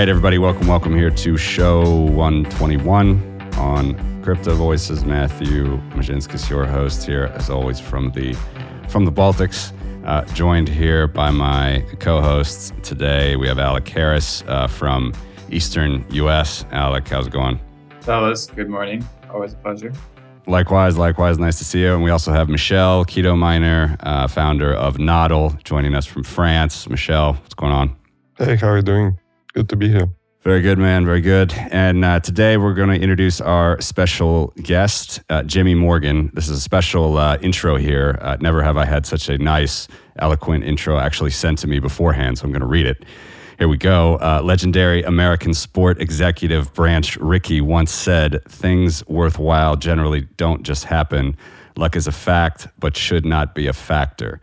right, everybody, welcome, welcome here to show 121 on Crypto Voices. Matthew Mezinskis, your host here, as always, from the from the Baltics. Uh, joined here by my co-hosts today. We have Alec Harris uh, from Eastern U.S. Alec, how's it going? Fellas, good morning. Always a pleasure. Likewise, likewise, nice to see you. And we also have Michelle keto miner, uh, founder of Nodl, joining us from France. Michelle, what's going on? Hey, how are you doing? Good to be here. Very good, man. Very good. And uh, today we're going to introduce our special guest, uh, Jimmy Morgan. This is a special uh, intro here. Uh, never have I had such a nice, eloquent intro actually sent to me beforehand, so I'm going to read it. Here we go. Uh, legendary American sport executive Branch Rickey once said, Things worthwhile generally don't just happen. Luck is a fact, but should not be a factor.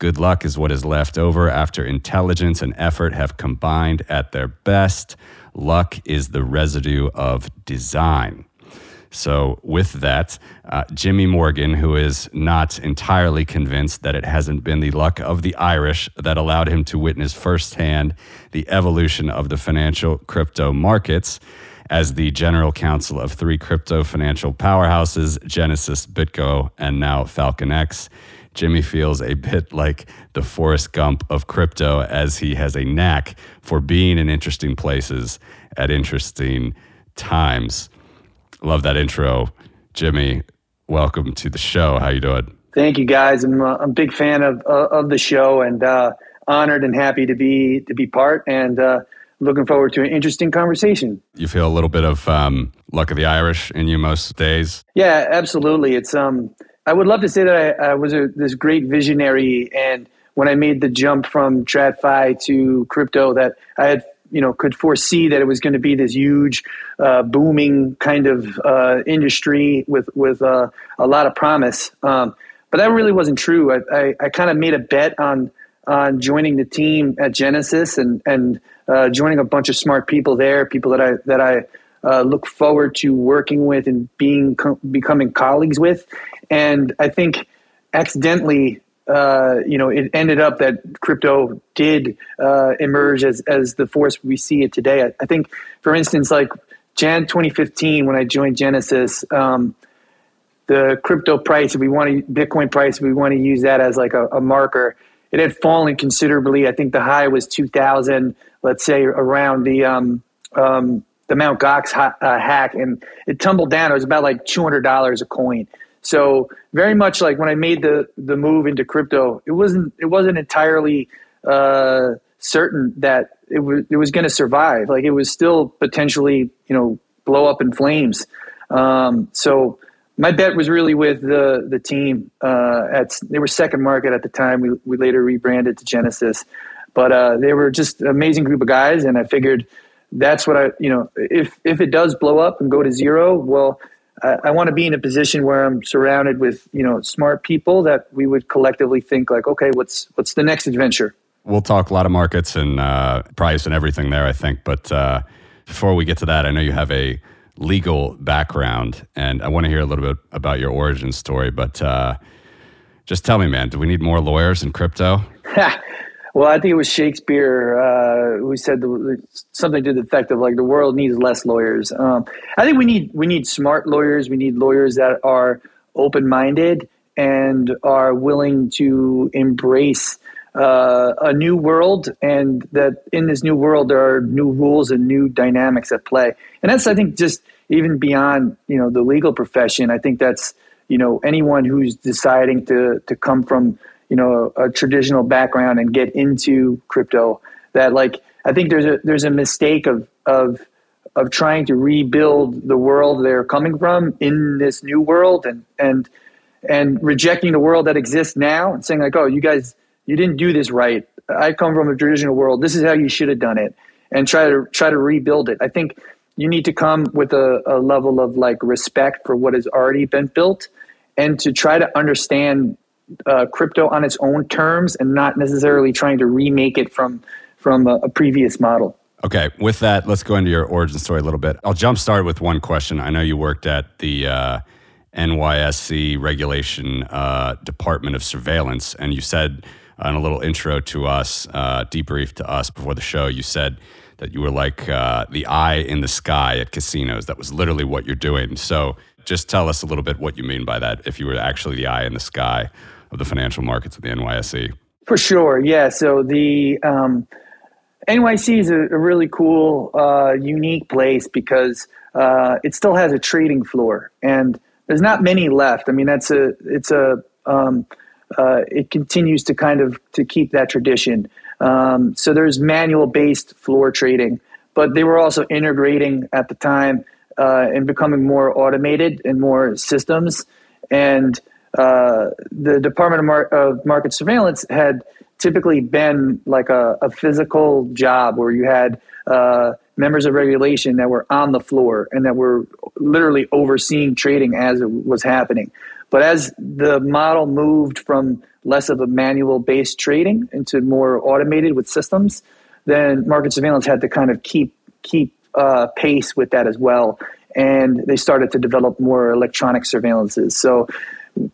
Good luck is what is left over after intelligence and effort have combined at their best. Luck is the residue of design. So, with that, uh, Jimmy Morgan, who is not entirely convinced that it hasn't been the luck of the Irish that allowed him to witness firsthand the evolution of the financial crypto markets, as the general counsel of three crypto financial powerhouses, Genesis, BitGo, and now FalconX. Jimmy feels a bit like the Forrest Gump of crypto as he has a knack for being in interesting places at interesting times. Love that intro. Jimmy, welcome to the show. How you doing? Thank you, guys. I'm, uh, I'm a big fan of uh, of the show and uh, honored and happy to be to be part and uh, looking forward to an interesting conversation. You feel a little bit of um, luck of the Irish in you most days. Yeah, absolutely. It's um, I would love to say that I, I was a, this great visionary, and when I made the jump from TradFi to crypto, that I had you know could foresee that it was going to be this huge, uh, booming kind of uh, industry with with uh, a lot of promise. Um, but that really wasn't true. I, I, I kind of made a bet on on joining the team at Genesis and and uh, joining a bunch of smart people there, people that I that I uh, look forward to working with and being becoming colleagues with. And I think accidentally, uh, you know, it ended up that crypto did uh, emerge as as the force we see it today. I, I, think, for instance, like Jan 2015, when I joined Genesis. Um, the crypto price, if we want to Bitcoin price, if we want to use that as like a, a marker, it had fallen considerably. I think the high was 2000, let's say around the um, um, the Mount Gox ha- uh, hack, and it tumbled down. It was about like two hundred dollars a coin. So very much like when I made the the move into crypto, it wasn't it wasn't entirely uh, certain that it was it was going to survive. Like it was still potentially you know blow up in flames. Um, so my bet was really with the the team. Uh, at they were SecondMarket at the time. We we later rebranded to Genesis, but uh, they were just an amazing group of guys, and I figured that's what I, you know, if if it does blow up and go to zero, well, I, I want to be in a position where I'm surrounded with, you know, smart people that we would collectively think like, okay, what's what's the next adventure? We'll talk a lot of markets and uh, price and everything there, I think. But uh, before we get to that, I know you have a legal background, and I want to hear a little bit about your origin story. But uh, just tell me, man, do we need more lawyers in crypto? Well, I think it was Shakespeare uh, who said the, something to the effect of like the world needs less lawyers. Um, I think we need we need smart lawyers. We need lawyers that are open minded and are willing to embrace uh, a new world, and that in this new world there are new rules and new dynamics at play. And that's I think just even beyond you know the legal profession. I think that's you know anyone who's deciding to to come from you know a, a traditional background and get into crypto that like I think there's a there's a mistake of of of trying to rebuild the world they're coming from in this new world and and and rejecting the world that exists now and saying like oh you guys you didn't do this right. I come from a traditional world. This is how you should have done it. And try to try to rebuild it. I think you need to come with a, a level of like respect for what has already been built and to try to understand uh, crypto on its own terms and not necessarily trying to remake it from from a, a previous model. Okay, with that, let's go into your origin story a little bit. I'll jump start with one question. I know you worked at the uh, NYSE Regulation uh, Department of Surveillance, and you said in a little intro to us, uh, debrief to us before the show, you said that you were like uh, the eye in the sky at casinos. That was literally what you're doing. So just tell us a little bit what you mean by that. If you were actually the eye in the sky of the financial markets of the NYSE. For sure, yeah. So the um, NYSE is a, a really cool, uh, unique place because uh, it still has a trading floor, and there's not many left. I mean, that's a it's a um, uh, it continues to kind of to keep that tradition. Um, so there's manual based floor trading, but they were also integrating at the time uh, and becoming more automated and more systems. And uh, the Department of, Mar- of, Market Surveillance had typically been like a, a physical job where you had uh, members of regulation that were on the floor and that were literally overseeing trading as it was happening. But as the model moved from less of a manual based trading into more automated with systems, then market surveillance had to kind of keep keep uh, pace with that as well. And they started to develop more electronic surveillances. So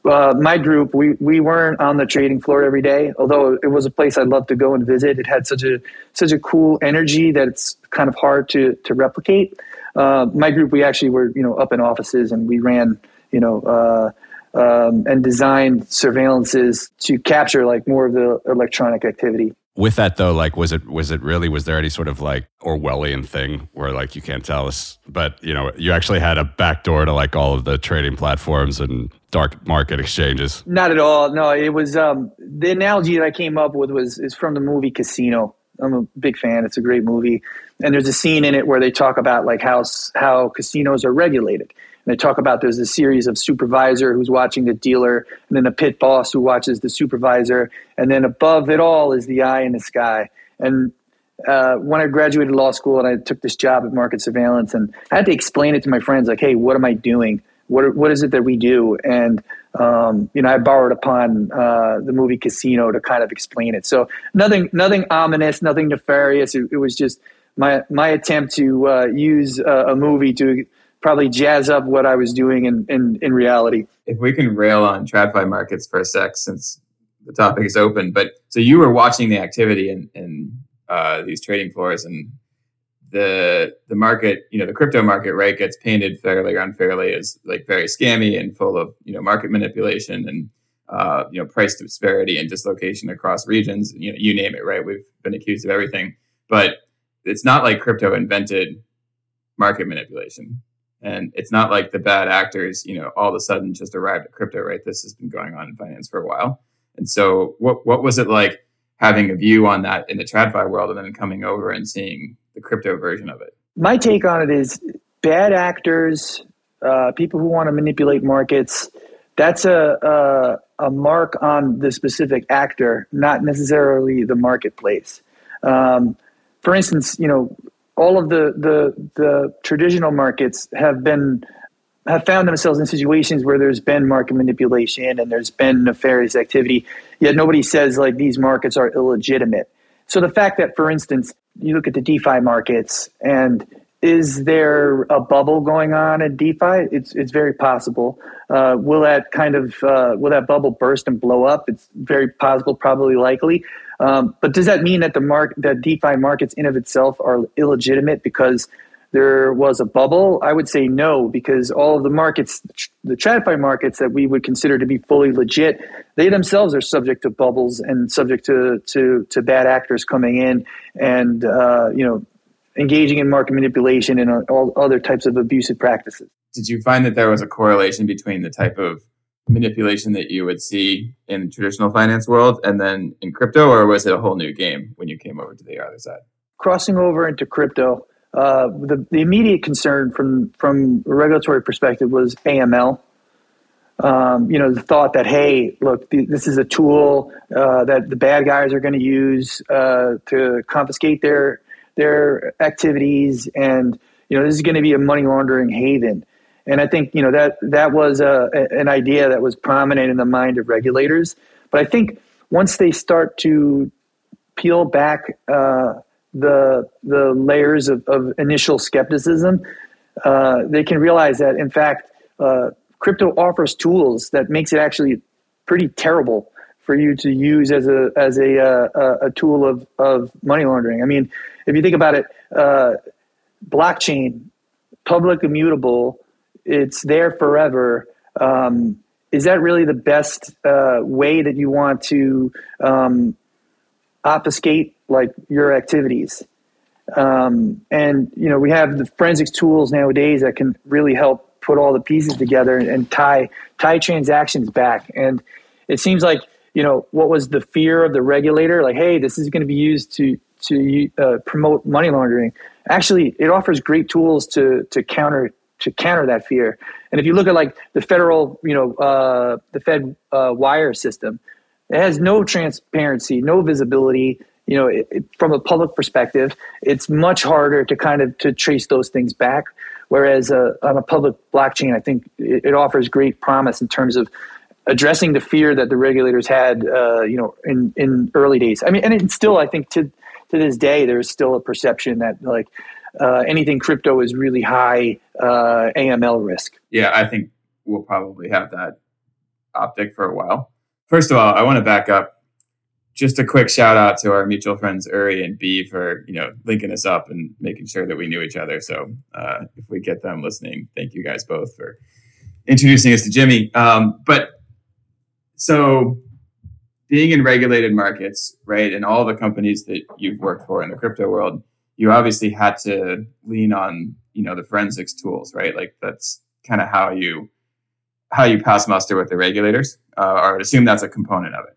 uh, my group, we, we weren't on the trading floor every day, although it was a place I'd love to go and visit. It had such a such a cool energy that it's kind of hard to to replicate. Uh, my group, we actually were you know up in offices and we ran you know uh, um, and designed surveillances to capture like more of the electronic activity with that though like was it was it really was there any sort of like orwellian thing where like you can't tell us? But you know you actually had a backdoor to like all of the trading platforms and dark market exchanges. Not at all. No it was um the analogy that i came up with was is from the movie casino. I'm a big fan. It's a great movie. And there's a scene in it where they talk about like how how casinos are regulated and they talk about there's a series of supervisor who's watching the dealer, and then a pit boss who watches the supervisor, and then above it all is the eye in the sky. And uh, when I graduated law school and I took this job at market surveillance, and I had to explain it to my friends, like, "Hey, what am I doing? What what is it that we do?" And um, you know, I borrowed upon uh, the movie Casino to kind of explain it. So nothing, nothing ominous, nothing nefarious. It, it was just my my attempt to uh, use a, a movie to probably jazz up what I was doing in, in, in reality. If we can rail on TradFi markets for a sec, since the topic is open, but so you were watching the activity in, in uh, these trading floors and the the market, you know, the crypto market, right, gets painted fairly or unfairly as like very scammy and full of you know market manipulation and uh, you know price disparity and dislocation across regions. You know, you name it, right? We've been accused of everything, but it's not like crypto invented market manipulation. And it's not like the bad actors, you know, all of a sudden just arrived at crypto, right? This has been going on in finance for a while. And so what what was it like having a view on that in the TradFi world and then coming over and seeing the crypto version of it? My take on it is bad actors, uh, people who want to manipulate markets, that's a, a, a, mark on the specific actor, not necessarily the marketplace. Um, for instance, you know, all of the, the, the traditional markets have been have found themselves in situations where there's been market manipulation and there's been nefarious activity, yet nobody says like these markets are illegitimate. So the fact that, for instance, you look at the DeFi markets and is there a bubble going on in DeFi? It's it's very possible. Uh, will that kind of uh, will that bubble burst and blow up? It's very possible, probably likely. Um, but does that mean that the mark that DeFi markets in of itself are illegitimate because there was a bubble? I would say no, because all of the markets, the TradFi markets that we would consider to be fully legit, they themselves are subject to bubbles and subject to to, to bad actors coming in and uh, you know engaging in market manipulation and all other types of abusive practices. Did you find that there was a correlation between the type of manipulation that you would see in the traditional finance world and then in crypto, or was it a whole new game when you came over to the other side? Crossing over into crypto, uh, the, the immediate concern from from a regulatory perspective was AML. Um, you know, the thought that hey, look, th- this is a tool uh, that the bad guys are going to use uh, to confiscate their their activities, and you know, this is going to be a money laundering haven. And I think you know that that was a, an idea that was prominent in the mind of regulators. But I think once they start to peel back uh, the the layers of, of initial skepticism, uh, they can realize that in fact uh, crypto offers tools that makes it actually pretty terrible for you to use as a as a uh, a tool of of money laundering. I mean, if you think about it, uh, blockchain, public immutable, it's there forever. Um, is that really the best uh, way that you want to um, obfuscate like your activities? Um, and you know we have the forensics tools nowadays that can really help put all the pieces together and, and tie tie transactions back. And it seems like you know what was the fear of the regulator? Like, hey, this is going to be used to to uh, promote money laundering. Actually, it offers great tools to to counter to counter that fear. And if you look at like the federal, you know, uh, the Fed uh, wire system, it has no transparency, no visibility. You know, it, it, from a public perspective, it's much harder to kind of to trace those things back. Whereas uh, on a public blockchain, I think it, it, offers great promise in terms of addressing the fear that the regulators had, uh, you know, in in early days. I mean, and it's still, I think, to to this day, there's still a perception that like uh, anything crypto is really high uh, AML risk. Yeah, I think we'll probably have that optic for a while. First of all, I want to back up. Just a quick shout out to our mutual friends Uri and B for you know linking us up and making sure that we knew each other. So uh, if we get them listening, thank you guys both for introducing us to Jimmy. Um, but so being in regulated markets, right, and all the companies that you've worked for in the crypto world, you obviously had to lean on you know the forensics tools right? Like that's kind of how you how you pass muster with the regulators. Uh, or I would assume that's a component of it.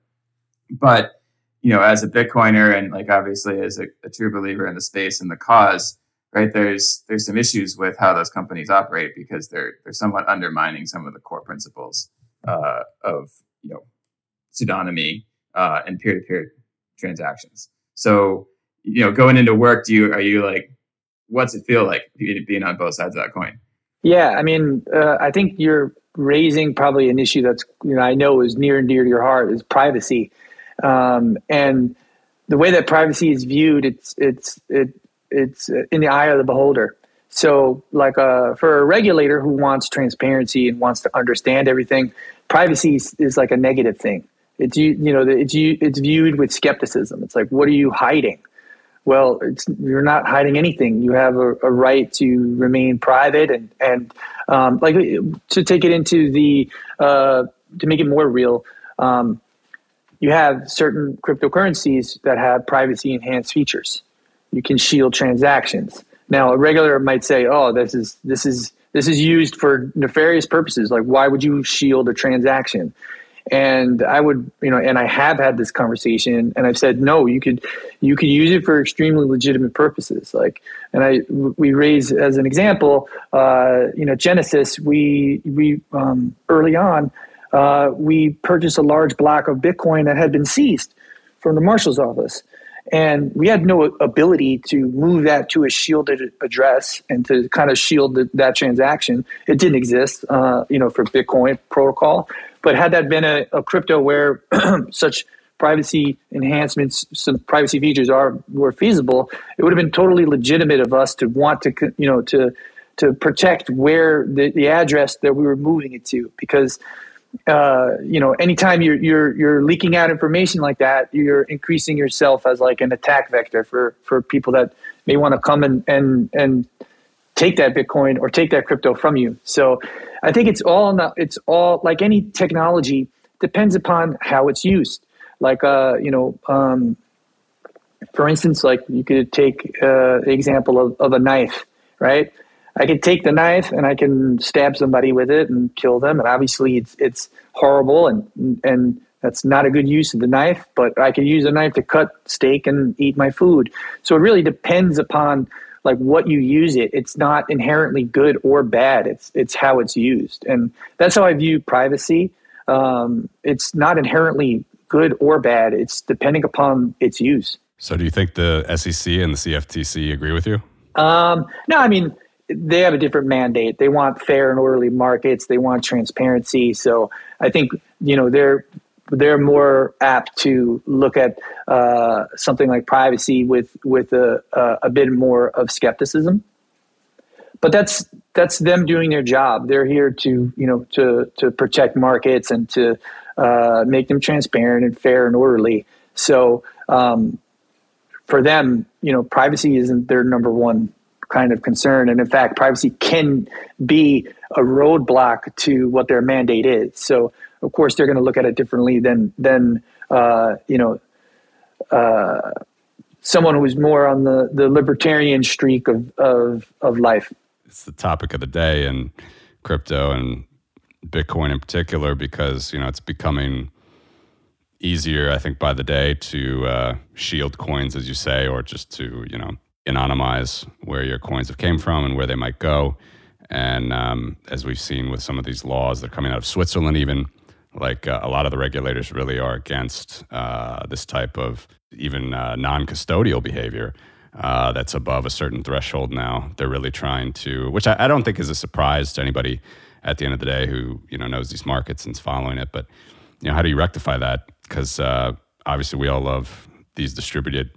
But you know as a bitcoiner and like obviously as a, a true believer in the space and the cause right there's there's some issues with how those companies operate because they're they're somewhat undermining some of the core principles uh, of you know pseudonymy uh, and peer-to-peer transactions. So you know, going into work, do you are you like, what's it feel like being on both sides of that coin? Yeah, I mean, uh, I think you're raising probably an issue that's you know I know is near and dear to your heart is privacy, um, and the way that privacy is viewed, it's it's it it's in the eye of the beholder. So, like uh, for a regulator who wants transparency and wants to understand everything, privacy is, is like a negative thing. It's you you know it's you, it's viewed with skepticism. It's like, what are you hiding? Well, you're not hiding anything. You have a, a right to remain private and and um, like to take it into the uh, to make it more real. Um, you have certain cryptocurrencies that have privacy enhanced features. You can shield transactions. Now, a regular might say, "Oh, this is this is this is used for nefarious purposes. Like, why would you shield a transaction?" And i would you know and i have had this conversation and i've said no you could you could use it for extremely legitimate purposes like and i we raise as an example uh, you know genesis we we um, early on uh, we purchased a large block of bitcoin that had been seized from the marshal's office and we had no ability to move that to a shielded address and to kind of shield the, that transaction. It didn't exist, uh, you know, for Bitcoin protocol. But had that been a, a crypto where such privacy enhancements, some privacy features are were feasible, it would have been totally legitimate of us to want to, you know, to to protect where the, the address that we were moving it to, because uh, you know, anytime you're you're you're leaking out information like that, you're increasing yourself as like an attack vector for for people that may want to come and and and take that Bitcoin or take that crypto from you. So I think it's all not, it's all like any technology depends upon how it's used. Like uh, you know, um, for instance, like you could take uh, the example of, of a knife, right? I could take the knife and I can stab somebody with it and kill them, and obviously it's it's horrible and and that's not a good use of the knife. But I could use a knife to cut steak and eat my food. So it really depends upon like what you use it it's not inherently good or bad. It's it's how it's used. And that's how i view privacy. Um, it's not inherently good or bad. It's depending upon its use. So do you think the sec and the cftc agree with you? Um, no i mean they have a different mandate. They want fair and orderly markets. They want transparency. So i think you know they're they're more apt to look at uh, something like privacy with with a, a bit more of skepticism. But that's that's them doing their job. They're here to you know to to protect markets and to uh, make them transparent and fair and orderly. So um, for them, you know, privacy isn't their number one kind of concern. And in fact, privacy can be a roadblock to what their mandate is. So, of course, they're going to look at it differently than than uh, you know uh, someone who's more on the, the libertarian streak of, of of life. It's the topic of the day and crypto and Bitcoin in particular because you know it's becoming easier, I think, by the day to uh, shield coins, as you say, or just to you know anonymize where your coins have came from and where they might go. And um, as we've seen with some of these laws that are coming out of Switzerland, even like uh, a lot of the regulators really are against uh, this type of even uh, non-custodial behavior. Uh, that's above a certain threshold now. They're really trying to, which I, I don't think is a surprise to anybody at the end of the day who you know knows these markets and is following it. But you know, how do you rectify that? Because uh, obviously, we all love these distributed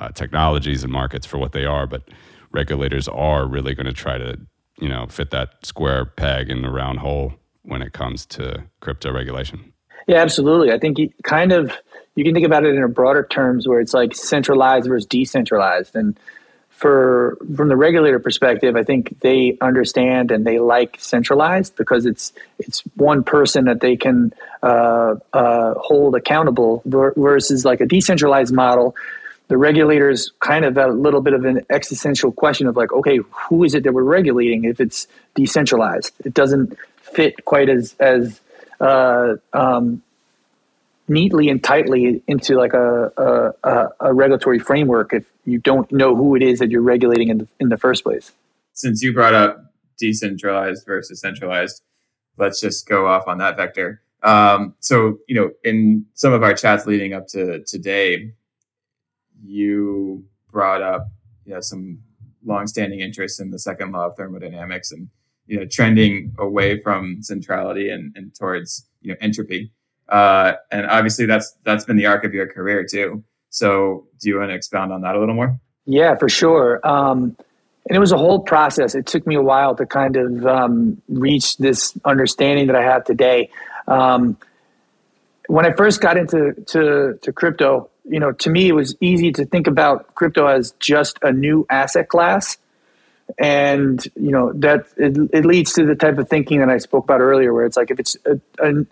uh, technologies and markets for what they are, but regulators are really going to try to, you know, fit that square peg in the round hole when it comes to crypto regulation. Yeah, absolutely. I think kind of you can think about it in a broader terms where it's like centralized versus decentralized and for from the regulator perspective, I think they understand and they like centralized because it's it's one person that they can uh, uh, hold accountable versus like a decentralized model the regulators kind of a little bit of an existential question of like, okay, who is it that we're regulating if it's decentralized? It doesn't fit quite as as uh, um, neatly and tightly into like a, a, a, regulatory framework if you don't know who it is that you're regulating in the, in the first place. Since you brought up decentralized versus centralized, let's just go off on that vector. Um, so, you know, in some of our chats leading up to today, you brought up you know some longstanding interest in the second law of thermodynamics and you know trending away from centrality and, and towards you know entropy. Uh, and obviously that's that's been the arc of your career too. So do you want to expound on that a little more? Yeah for sure. Um, and it was a whole process. It took me a while to kind of um, reach this understanding that i have today. Um, when i first got into to, to crypto you know, to me, it was easy to think about crypto as just a new asset class. And, you know, that it, it leads to the type of thinking that I spoke about earlier, where it's like if it's a, a,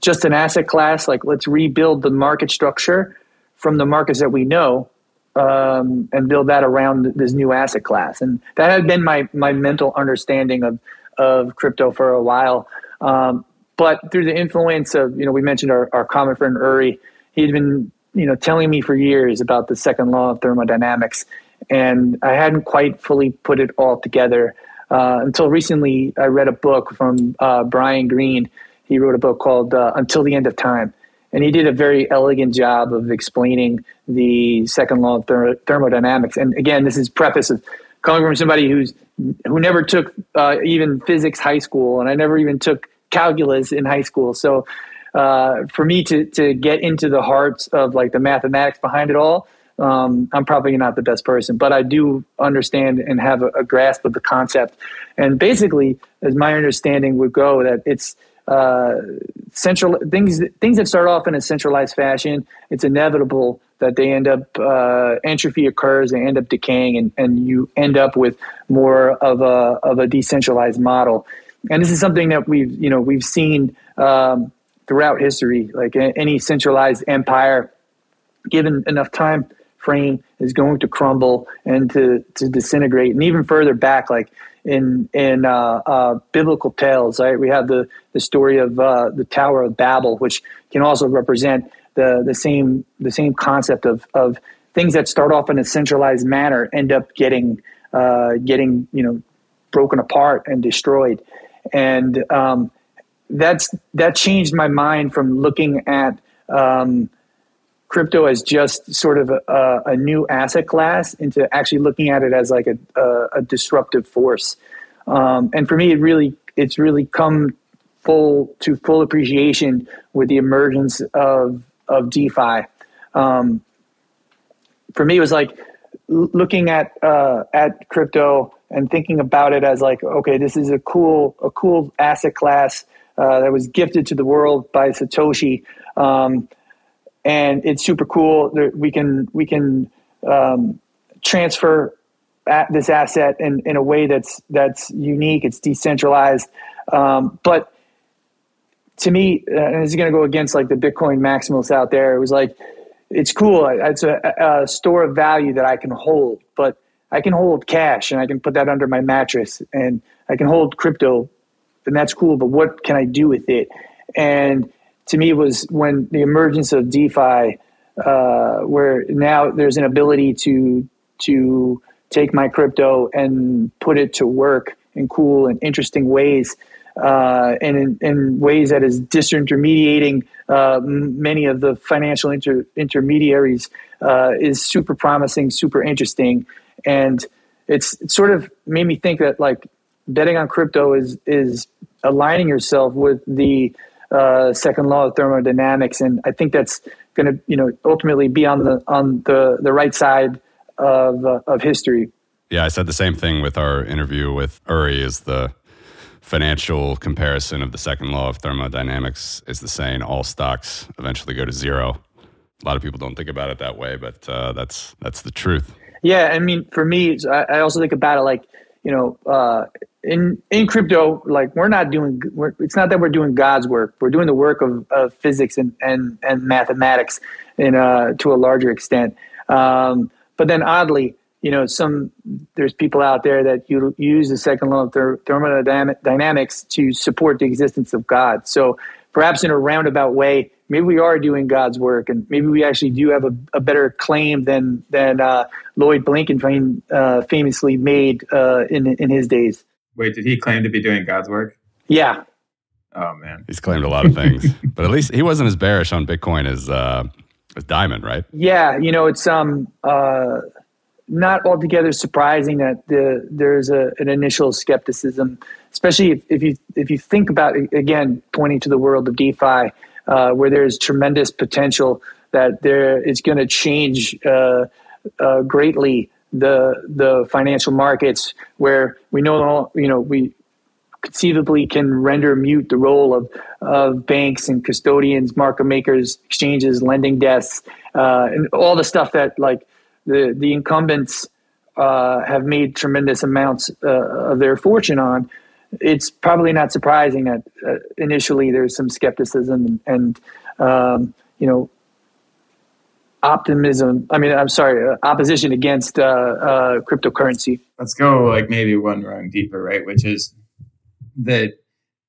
just an asset class, like let's rebuild the market structure from the markets that we know um, and build that around this new asset class. And that had been my, my mental understanding of, of crypto for a while. Um, but through the influence of, you know, we mentioned our, our common friend Uri, he'd been you know telling me for years about the second law of thermodynamics, and I hadn't quite fully put it all together uh, until recently. I read a book from uh, Brian Greene. He wrote a book called uh, Until the End of Time, and he did a very elegant job of explaining the second law of ther- thermodynamics. And again, this is preface of coming from somebody who's who never took uh, even physics high school, and I never even took calculus in high school. So uh, for me to to get into the hearts of like the mathematics behind it all, um, I'm probably not the best person, but I do understand and have a, a, grasp of the concept. And basically, as my understanding would go, that it's uh, central things things that start off in a centralized fashion. It's inevitable that they end up uh, entropy occurs, they end up decaying, and, and you end up with more of a of a decentralized model. And this is something that we've you know we've seen. Um, throughout history. Like any centralized empire, given enough time frame, is going to crumble and to, to disintegrate. And even further back, like in in uh, uh, biblical tales, right? We have the the story of uh, the Tower of Babel, which can also represent the the same the same concept of of things that start off in a centralized manner end up getting uh, getting you know broken apart and destroyed. And um, that's that changed my mind from looking at um, crypto as just sort of a, a, new asset class into actually looking at it as like a, a, a disruptive force. Um, and for me, it really it's really come full to full appreciation with the emergence of of DeFi. Um, for me, it was like looking at uh, at crypto and thinking about it as like, okay, this is a cool a cool asset class uh, that was gifted to the world by Satoshi, um, and it's super cool. We can we can um, transfer this asset in, in a way that's that's unique. It's decentralized, um, but to me, uh, and it's going to go against like the Bitcoin maximalists out there. It was like it's cool. It's a, a, store of value that I can hold, but I can hold cash and I can put that under my mattress and I can hold crypto, and that's cool. But what can I do with it? And to me, was when the emergence of DeFi, uh, where now there's an ability to to take my crypto and put it to work in cool and interesting ways, uh, and in, in, ways that is disintermediating uh, many of the financial inter- intermediaries uh, is super promising, super interesting, and it's it sort of made me think that like betting on crypto is is aligning yourself with the uh, second law of thermodynamics, and I think that's going to you know ultimately be on the on the the right side of uh, of history. Yeah, I said the same thing with our interview with Uri. Is the financial comparison of the second law of thermodynamics is the saying all stocks eventually go to zero. A lot of people don't think about it that way, but uh, that's that's the truth. Yeah, I mean, for me, I also think about it like you know, uh, in in crypto, like we're not doing. We're, it's not that we're doing God's work. We're doing the work of, of physics and, and and mathematics, in uh, to a larger extent. Um, but then, oddly, you know, some there's people out there that you use the second law of thermodynamics to support the existence of God. So perhaps in a roundabout way, maybe we are doing God's work, and maybe we actually do have a, a better claim than than uh, Lloyd Blankfein uh, famously made uh, in in his days. Wait, did he claim to be doing God's work? Yeah. Oh man, he's claimed a lot of things, but at least he wasn't as bearish on Bitcoin as uh, as Dimon, right? Yeah, you know, it's um uh, not altogether surprising that the, there's a, an initial skepticism, especially if, if you if you think about again pointing to the world of DeFi uh, where there's tremendous potential that there it's going to change uh, uh, greatly the the financial markets, where we know you know we conceivably can render mute the role of of banks and custodians, market makers, exchanges, lending desks, uh, and all the stuff that like the the incumbents uh, have made tremendous amounts uh, of their fortune on it's probably not surprising that uh, initially there's some skepticism and, um, you know optimism. I mean, I'm sorry, uh, opposition against uh, uh, cryptocurrency. Let's go like maybe one rung deeper, right? Which is that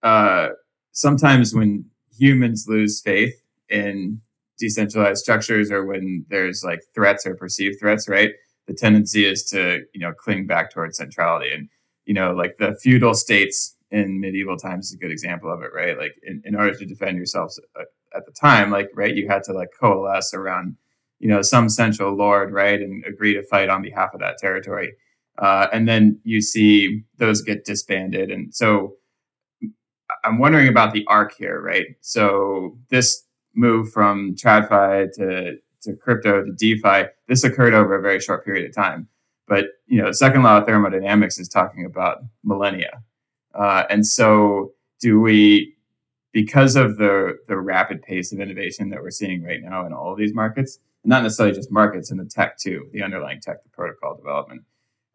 uh, sometimes when humans lose faith in decentralized structures or when there's like threats or perceived threats, right? The tendency is to you know cling back towards centrality and you know, like the feudal states in medieval times is a good example of it, right? Like in, in order to defend yourselves uh, at the time, like, right, you had to like coalesce around, you know, some central lord, right, and agree to fight on behalf of that territory. Uh, and then you see those get disbanded. And so I'm wondering about the arc here, right? So this move from TradFi to, to crypto to DeFi, this occurred over a very short period of time. But you know, second law of thermodynamics is talking about millennia, uh, and so do we, because of the the rapid pace of innovation that we're seeing right now in all of these markets, not necessarily just markets in the tech too, the underlying tech, the protocol development.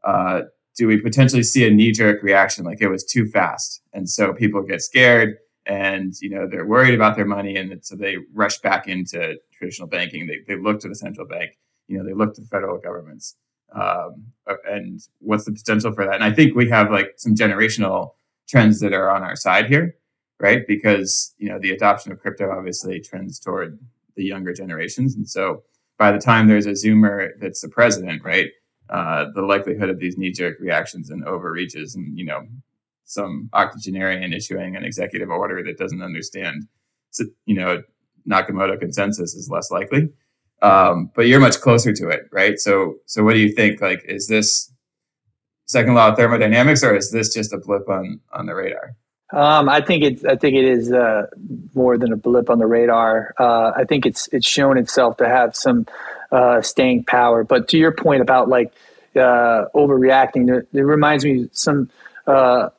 Uh, do we potentially see a knee jerk reaction like it was too fast, and so people get scared? and you know they're worried about their money and so they rush back into traditional banking they, they look to the central bank you know they look to the federal governments um, uh, and what's the potential for that? And I think we have like some generational trends that are on our side here, right? Because you know the adoption of crypto obviously trends toward the younger generations, and so by the time there's a Zoomer that's the president, right? Uh, the likelihood of these knee-jerk reactions and overreaches, and you know, some octogenarian issuing an executive order that doesn't understand, you know, Nakamoto consensus is less likely. Um, but you're much closer to it, right? So, so what do you think? Like, is this second law of thermodynamics, or is this just a blip on on the radar? Um, I think it's I think it is uh, more than a blip on the radar. Uh, I think it's it's shown itself to have some uh, staying power. But to your point about like uh, overreacting, it, reminds me some uh,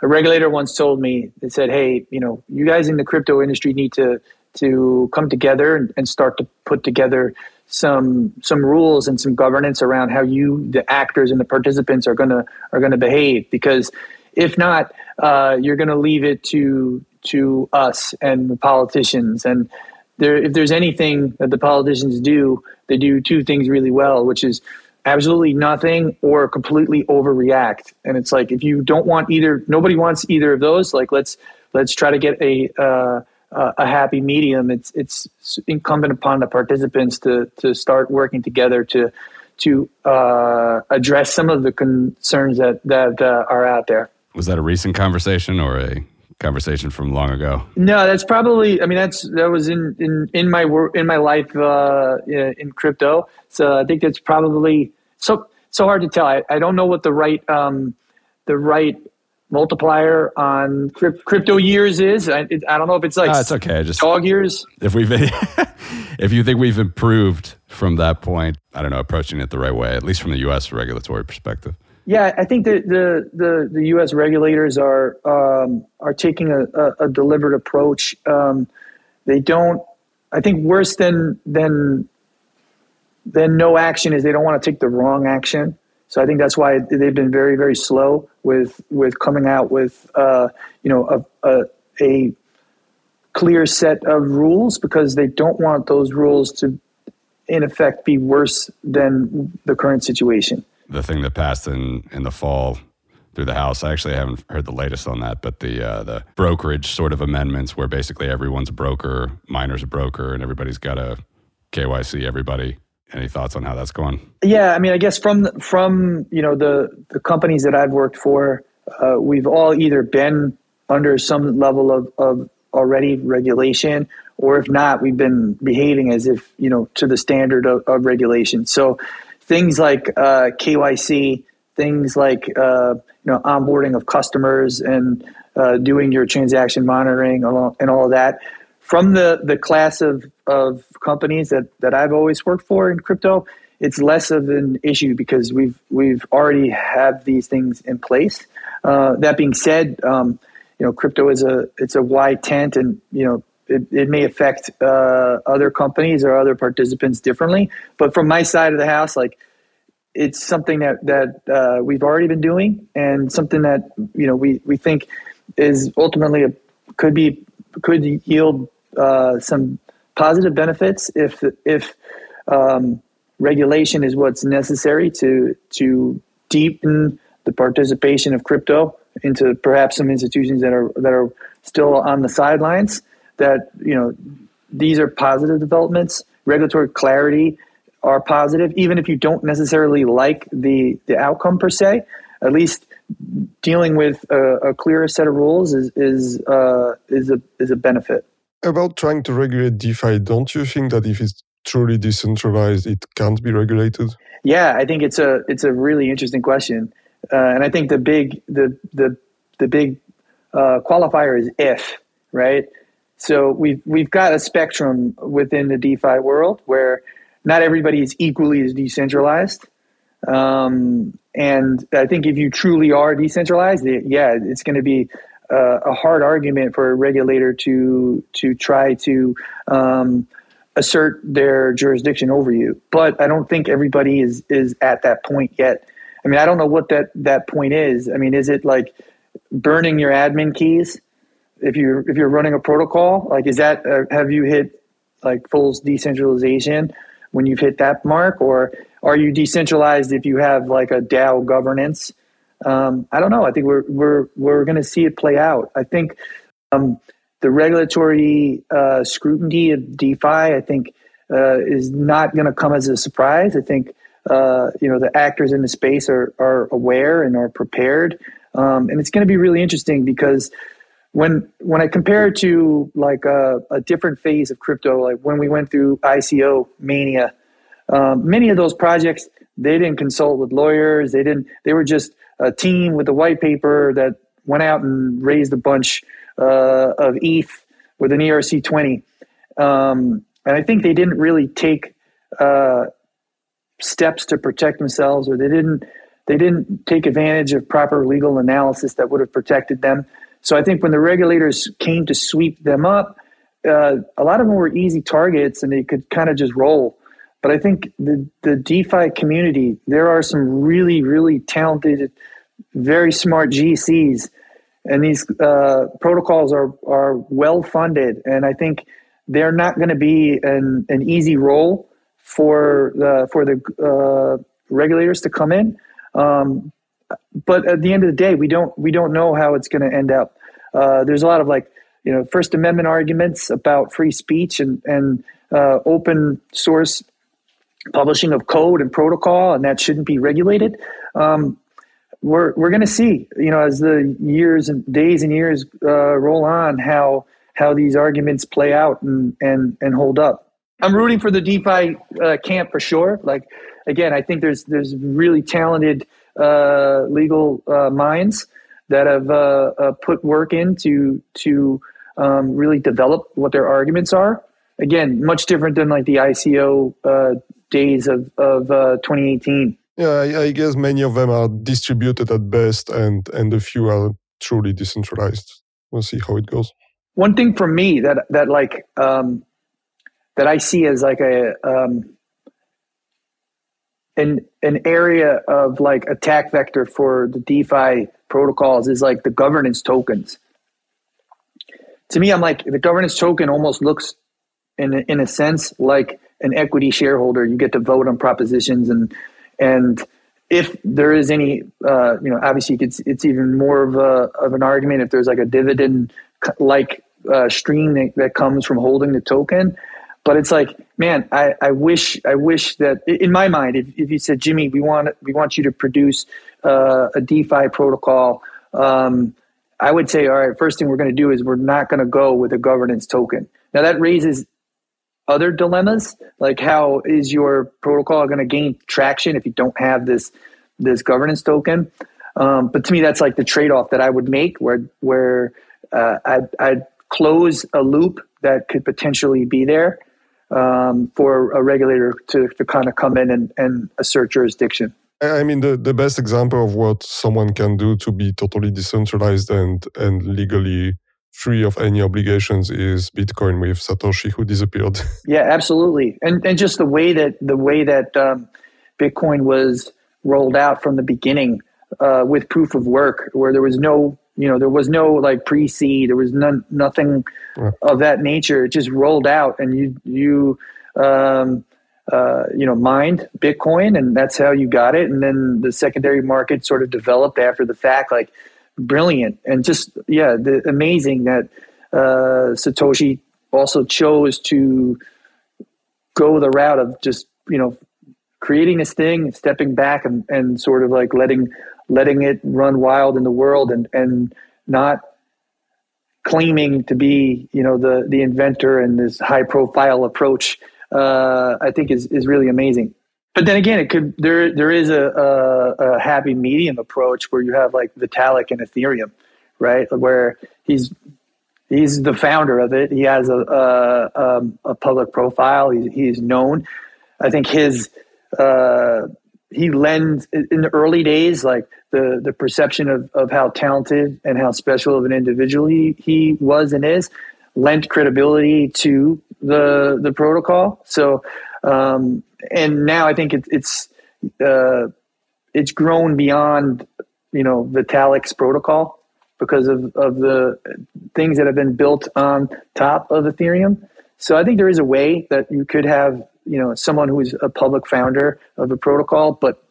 a regulator once told me they said, "Hey, you know, you guys in the crypto industry need to to come together and, start to put together some some rules and some governance around how you the actors and the participants are gonna are gonna behave. Because if not uh, you're gonna leave it to to us and the politicians. And there if there's anything that the politicians do they do two things really well which is absolutely nothing or completely overreact. And it's like if you don't want either nobody wants either of those like let's let's try to get a uh, uh, a happy medium. It's it's incumbent upon the participants to to start working together to to uh, address some of the concerns that that uh, are out there. Was that a recent conversation or a conversation from long ago? No, that's probably. I mean, that's that was in in in my work in my life uh, in crypto. So I think that's probably so so hard to tell. I, I don't know what the right um, the right multiplier on crypto years is. I, I don't know if it's like uh, it's okay. Just dog years. If we've if you think we've improved from that point, I don't know, approaching it the right way, at least from the U.S. regulatory perspective. Yeah, I think that the the, the U.S. regulators are um, are taking a, a, a deliberate approach. Um, they don't. I think worse than than than no action is they don't want to take the wrong action. So I think that's why they've been very, very slow with with coming out with uh, you know a, a, a clear set of rules because they don't want those rules to, in effect, be worse than the current situation. The thing that passed in in the fall through the House. I actually haven't heard the latest on that, but the uh, the brokerage sort of amendments where basically everyone's a broker, miner's a broker, and everybody's got a KYC everybody. Any thoughts on how that's going? Yeah, I mean, I guess from from you know the the companies that I've worked for, uh, we've all either been under some level of, of already regulation, or if not, we've been behaving as if you know to the standard of, of regulation. So things like uh, KYC, things like uh, you know onboarding of customers and uh, doing your transaction monitoring and all of that from the the class of of companies that that I've always worked for in crypto, it's less of an issue because we've we've already have these things in place. Uh, that being said, um, you know, crypto is a it's a wide tent, and you know, it, it may affect uh, other companies or other participants differently. But from my side of the house, like it's something that that uh, we've already been doing, and something that you know we we think is ultimately a, could be could yield uh, some positive benefits if if um, regulation is what's necessary to to deepen the participation of crypto into perhaps some institutions that are that are still on the sidelines. That you know these are positive developments. Regulatory clarity are positive, even if you don't necessarily like the the outcome per se. At least dealing with a, a clearer set of rules is is uh, is a is a benefit about trying to regulate DeFi, don't you think that if it's truly decentralized, it can't be regulated? Yeah, I think it's a it's a really interesting question, uh, and I think the big the the the big uh, qualifier is if right. So we've we've got a spectrum within the DeFi world where not everybody is equally as decentralized. Um, and I think if you truly are decentralized, yeah, it's going to be uh, a hard argument for a regulator to to try to um, assert their jurisdiction over you. But I don't think everybody is is at that point yet. I mean, I don't know what that that point is. I mean, is it like burning your admin keys if you're if you're running a protocol? Like, is that uh, have you hit like full decentralization when you've hit that mark, or are you decentralized if you have like a DAO governance? Um, I don't know. I think we're we're we're going to see it play out. I think um, the regulatory uh, scrutiny of DeFi, I think, uh, is not going to come as a surprise. I think uh, you know the actors in the space are are aware and are prepared, um, and it's going to be really interesting because when when I compare it to like a, a, different phase of crypto, like when we went through ICO mania, um, many of those projects they didn't consult with lawyers. They didn't. They were just a team with a white paper that went out and raised a bunch uh, of ETH with an ERC20. Um, and I think they didn't really take uh, steps to protect themselves, or they didn't they didn't take advantage of proper legal analysis that would have protected them. So I think when the regulators came to sweep them up, uh, a lot of them were easy targets, and they could kind of just roll. But I think the the DeFi community there are some really really talented, very smart GCs, and these uh, protocols are are well funded, and I think they're not going to be an an easy role for the for the uh, regulators to come in. Um, but at the end of the day, we don't we don't know how it's going to end up. Uh, there's a lot of like you know First Amendment arguments about free speech and and uh, open source publishing of code and protocol, and that shouldn't be regulated. Um, we're we're going to see, you know, as the years and days and years uh, roll on, how how these arguments play out and and and hold up. I'm rooting for the DeFi uh, camp for sure. Like again, I think there's there's really talented uh, legal uh, minds that have uh, uh, put work into to um, really develop what their arguments are. Again, much different than like the ICO uh, days of of 2018. Yeah, I, I, guess many of them are distributed at best, and and a few are truly decentralized. We'll see how it goes. One thing for me that that like um, that I see as like a um, an an area of like attack vector for the DeFi protocols is like the governance tokens. To me, I'm like the governance token almost looks in in a sense like an equity shareholder. You get to vote on propositions and and if there is any, uh, you know, obviously it's it's even more of a of an argument if there's like a dividend like uh, stream that, that comes from holding the token but it's like man I, I wish i wish that in my mind if, if you said jimmy we want we want you to produce uh, a defi protocol um, i would say all right first thing we're going to do is we're not going to go with a governance token now that raises other dilemmas like how is your protocol going to gain traction if you don't have this this governance token um, but to me that's like the trade-off that i would make where where uh, I'd, I'd close a loop that could potentially be there um, for a regulator to, to kind of come in and, and assert jurisdiction. I mean, the, the best example of what someone can do to be totally decentralized and, and legally free of any obligations is Bitcoin with Satoshi, who disappeared. yeah, absolutely, and and just the way that the way that um, Bitcoin was rolled out from the beginning uh, with proof of work, where there was no you know there was no like pre-seed there was none nothing yeah. of that nature it just rolled out and you you um, uh, you know mined bitcoin and that's how you got it and then the secondary market sort of developed after the fact like brilliant and just yeah the, amazing that uh, satoshi also chose to go the route of just you know creating this thing stepping back and, and sort of like letting letting it run wild in the world and and not claiming to be you know the the inventor and this high profile approach uh, I think is is really amazing. But then again, it could there there is a, a, a happy medium approach where you have like Vitalik and Ethereum, right? Where he's he's the founder of it. He has a a, um, a public profile. He's he's known. I think his uh, he lends in the early days like the the perception of, of how talented and how special of an individual he, he was and is lent credibility to the the protocol so um, and now I think it, it's uh, it's grown beyond you know Vitalik's protocol because of, of the things that have been built on top of Ethereum. So I think there is a way that you could have you know someone who's a public founder of a protocol, but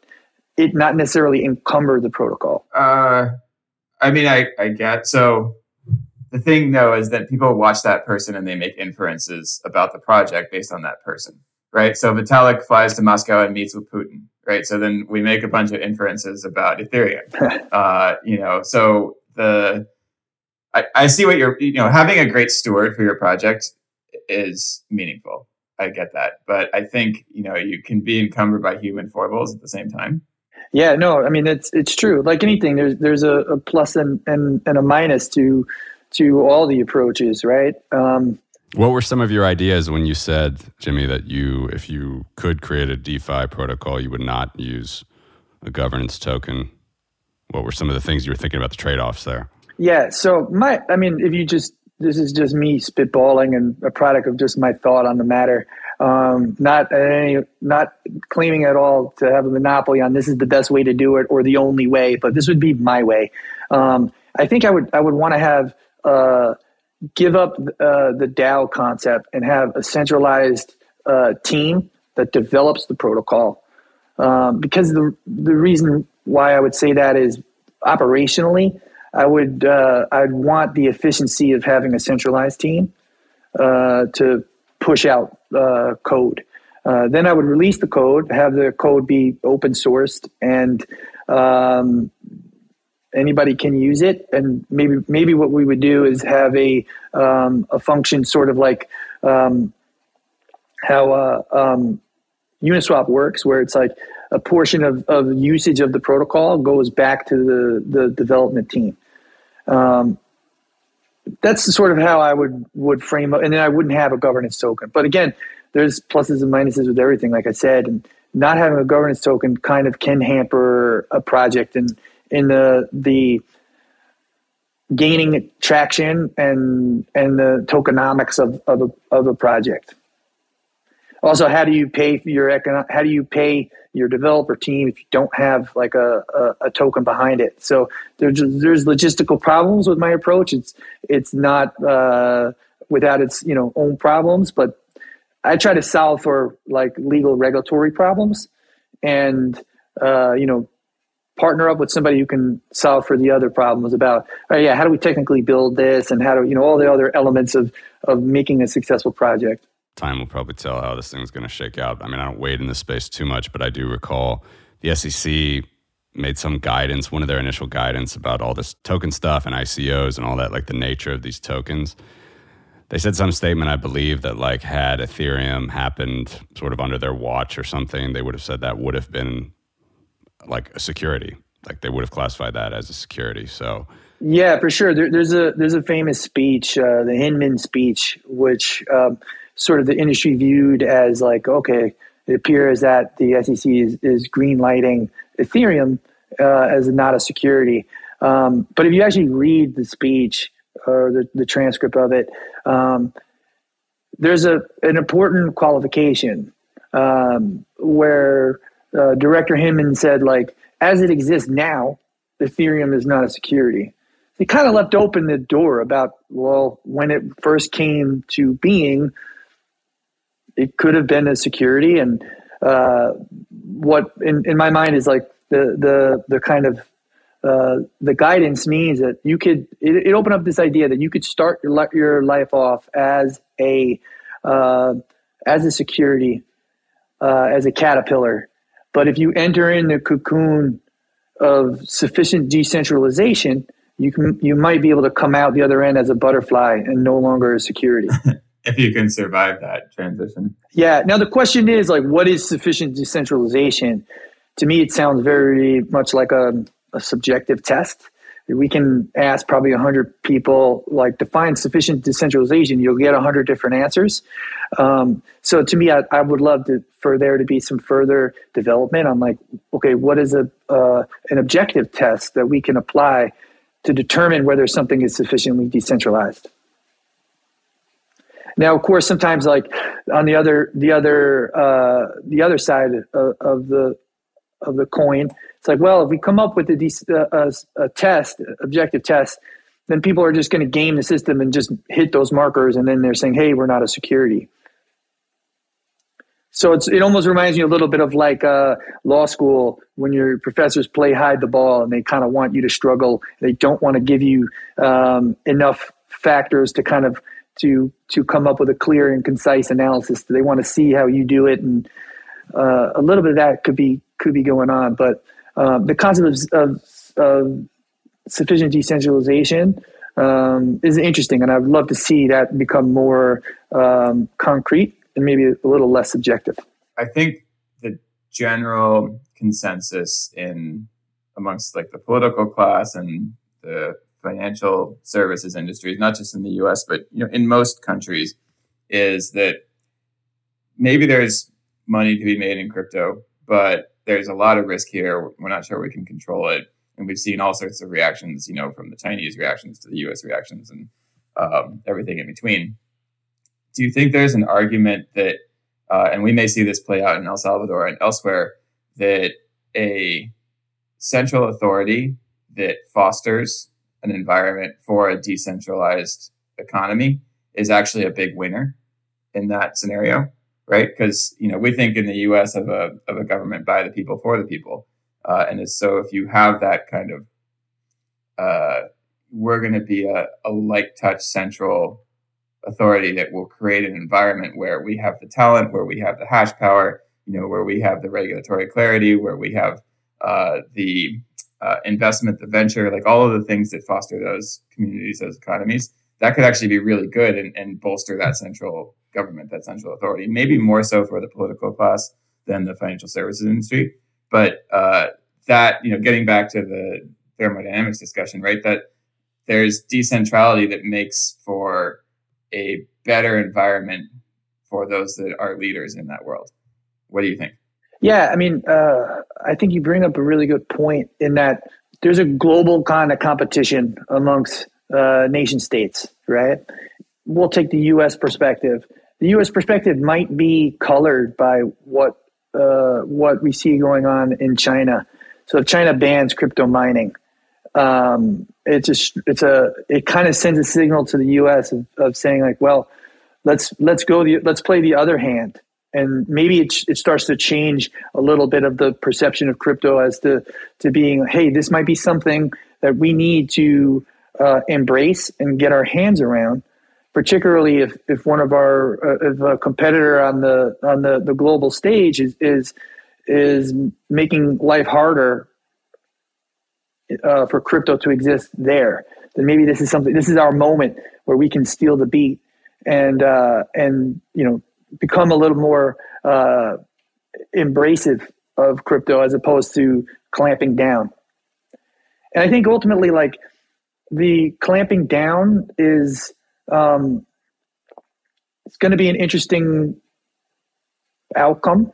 it not necessarily encumber the protocol. Uh, I mean, I I get so. The thing though is that people watch that person and they make inferences about the project based on that person, right? So Vitalik flies to Moscow and meets with Putin, right? So then we make a bunch of inferences about Ethereum, uh, you know. So the I, I see what you're, you know, having a great steward for your project is meaningful, I get that. But I think, you know, you can be encumbered by human foibles at the same time. Yeah, no, I mean it's it's true. Like anything, there's there's a, a plus and, and, and a minus to to all the approaches, right? Um, what were some of your ideas when you said, Jimmy, that you if you could create a DeFi protocol, you would not use a governance token? What were some of the things you were thinking about the trade offs there? Yeah, so my I mean, if you just this is just me spitballing and a product of just my thought on the matter. Um, not any, not claiming at all to have a monopoly on this is the best way to do it or the only way, but this would be my way. Um, I think I would I would want to have uh, give up uh, the DAO concept and have a centralized uh, team that develops the protocol. Um, because the the reason why I would say that is operationally, I would uh, I'd want the efficiency of having a centralized team uh, to push out uh, code. Uh, then I would release the code, have the code be open sourced, and um, anybody can use it. And maybe maybe what we would do is have a um, a function sort of like um, how uh, um, Uniswap works, where it's like a portion of, of usage of the protocol goes back to the, the development team. Um, that's sort of how I would would frame it, and then I wouldn't have a governance token. But again, there's pluses and minuses with everything, like I said, and not having a governance token kind of can hamper a project and in the the gaining traction and and the tokenomics of of a, of a project. Also, how do you pay your economic? How do you pay your developer team if you don't have like a, a, a, token behind it? So there's there's logistical problems with my approach. It's it's not uh, without its you know own problems, but I try to solve for like legal regulatory problems, and uh, you know partner up with somebody who can solve for the other problems about oh yeah how do we technically build this and how do you know all the other elements of of making a successful project time will probably tell how this thing's going to shake out. I mean, I don't wade in this space too much, but I do recall the SEC made some guidance, one of their initial guidance about all this token stuff and ICOs and all that, like the nature of these tokens. They said some statement, I believe, that like had Ethereum happened sort of under their watch or something, they would have said that would have been like a security. Like they would have classified that as a security. So yeah, for sure. There, there's a there's a famous speech, uh, the Hinman speech, which um, sort of the industry viewed as like, okay, it appears that the SEC is, is green lighting Ethereum uh, as not a security. Um, but if you actually read the speech or the, the transcript of it, um, there's a an important qualification um, where uh, Director Hinman said, like, as it exists now, Ethereum is not a security. He kind of left open the door about, well, when it first came to being, it could have been a security and uh, what in, in my mind is like the the the kind of uh, the guidance means that you could it, it opened up this idea that you could start your, your life off as a uh, as a security uh, as a caterpillar but if you enter in the cocoon of sufficient decentralization you can you might be able to come out the other end as a butterfly and no longer a security if you can survive that transition. Yeah. Now the question is like, what is sufficient decentralization? To me, it sounds very much like a, a subjective test. We can ask probably a hundred people, like define sufficient decentralization. You'll get a hundred different answers. Um, so to me, I, I, would love to, for there to be some further development on like, okay, what is a uh, an objective test that we can apply to determine whether something is sufficiently decentralized? Now, of course, sometimes like on the other the other uh, the other side of, of, the of the coin, it's like, well, if we come up with a, a, a test, objective test, then people are just going to game the system and just hit those markers, and then they're saying, hey, we're not a security. So it's, it almost reminds me a little bit of like uh, law school when your professors play hide the ball and they kind of want you to struggle. They don't want to give you um, enough factors to kind of to to come up with a clear and concise analysis. They want to see how you do it, and uh, a little bit of that could be could be going on. But the concept of, of, of, sufficient decentralization um, is interesting, and I'd love to see that become more um, concrete and maybe a little less subjective. I think the general consensus in amongst like the political class and the financial services industries, not just in the U.S. but you know in most countries, is that maybe there's money to be made in crypto, but there's a lot of risk here. We're not sure we can control it, and we've seen all sorts of reactions, you know, from the Chinese reactions to the U.S. reactions and um, everything in between. Do you think there's an argument that uh, and we may see this play out in El Salvador and elsewhere, that a central authority that fosters an environment for a decentralized economy is actually a big winner in that scenario, right? Because you know we think in the U.S. of a of a government by the people for the people, uh, and so if you have that kind of, uh, we're going to be a, a light touch central authority that will create an environment where we have the talent, where we have the hash power, you know, where we have the regulatory clarity, where we have uh, the uh, investment, the venture, like all of the things that foster those communities, those economies, that could actually be really good and, and bolster that central government, that central authority. Maybe more so for the political class than the financial services industry. But uh, that, you know, getting back to the thermodynamics discussion, right? That there's decentrality that makes for a better environment for those that are leaders in that world. What do you think? Yeah, I mean, uh, I think you bring up a really good point in that there's a global kind of competition amongst uh, nation states, right? We'll take the U.S. perspective. The U.S. perspective might be colored by what uh, what we see going on in China. So if China bans crypto mining, um, it's it's a it kind of sends a signal to the U.S. of, of saying like, well, let's let's go the let's play the other hand and maybe it, it starts to change a little bit of the perception of crypto as to to being hey this might be something that we need to uh, embrace and get our hands around particularly if, if one of our uh, if a competitor on the on the, the global stage is is is making life harder uh, for crypto to exist there then maybe this is something this is our moment where we can steal the beat and uh, and you know become a little more uh, embracive of crypto as opposed to clamping down. And I think ultimately, like the clamping down is um, it's going to be an interesting outcome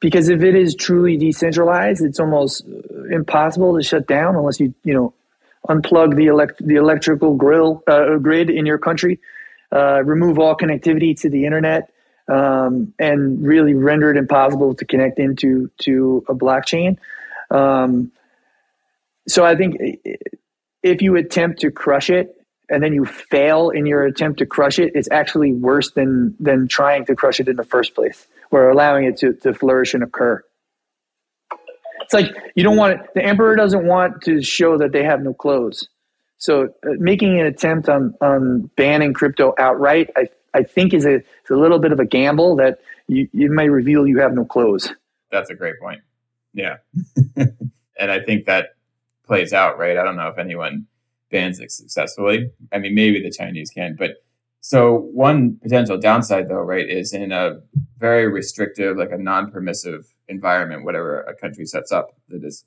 because if it is truly decentralized, it's almost impossible to shut down unless you you know unplug the elect the electrical grill uh, grid in your country, uh, remove all connectivity to the internet, um, and really render it impossible to connect into to a blockchain. Um, so I think if you attempt to crush it and then you fail in your attempt to crush it, it's actually worse than than trying to crush it in the first place, or allowing it to, to flourish and occur. It's like you don't want it, the emperor doesn't want to show that they have no clothes. So uh, making an attempt on on banning crypto outright, I I think is a, is a little bit of a gamble that you, you may reveal you have no clothes. That's a great point. Yeah. and I think that plays out, right? I don't know if anyone bans it successfully. I mean, maybe the Chinese can, but so one potential downside though, right, is in a very restrictive, like a non-permissive environment, whatever a country sets up that is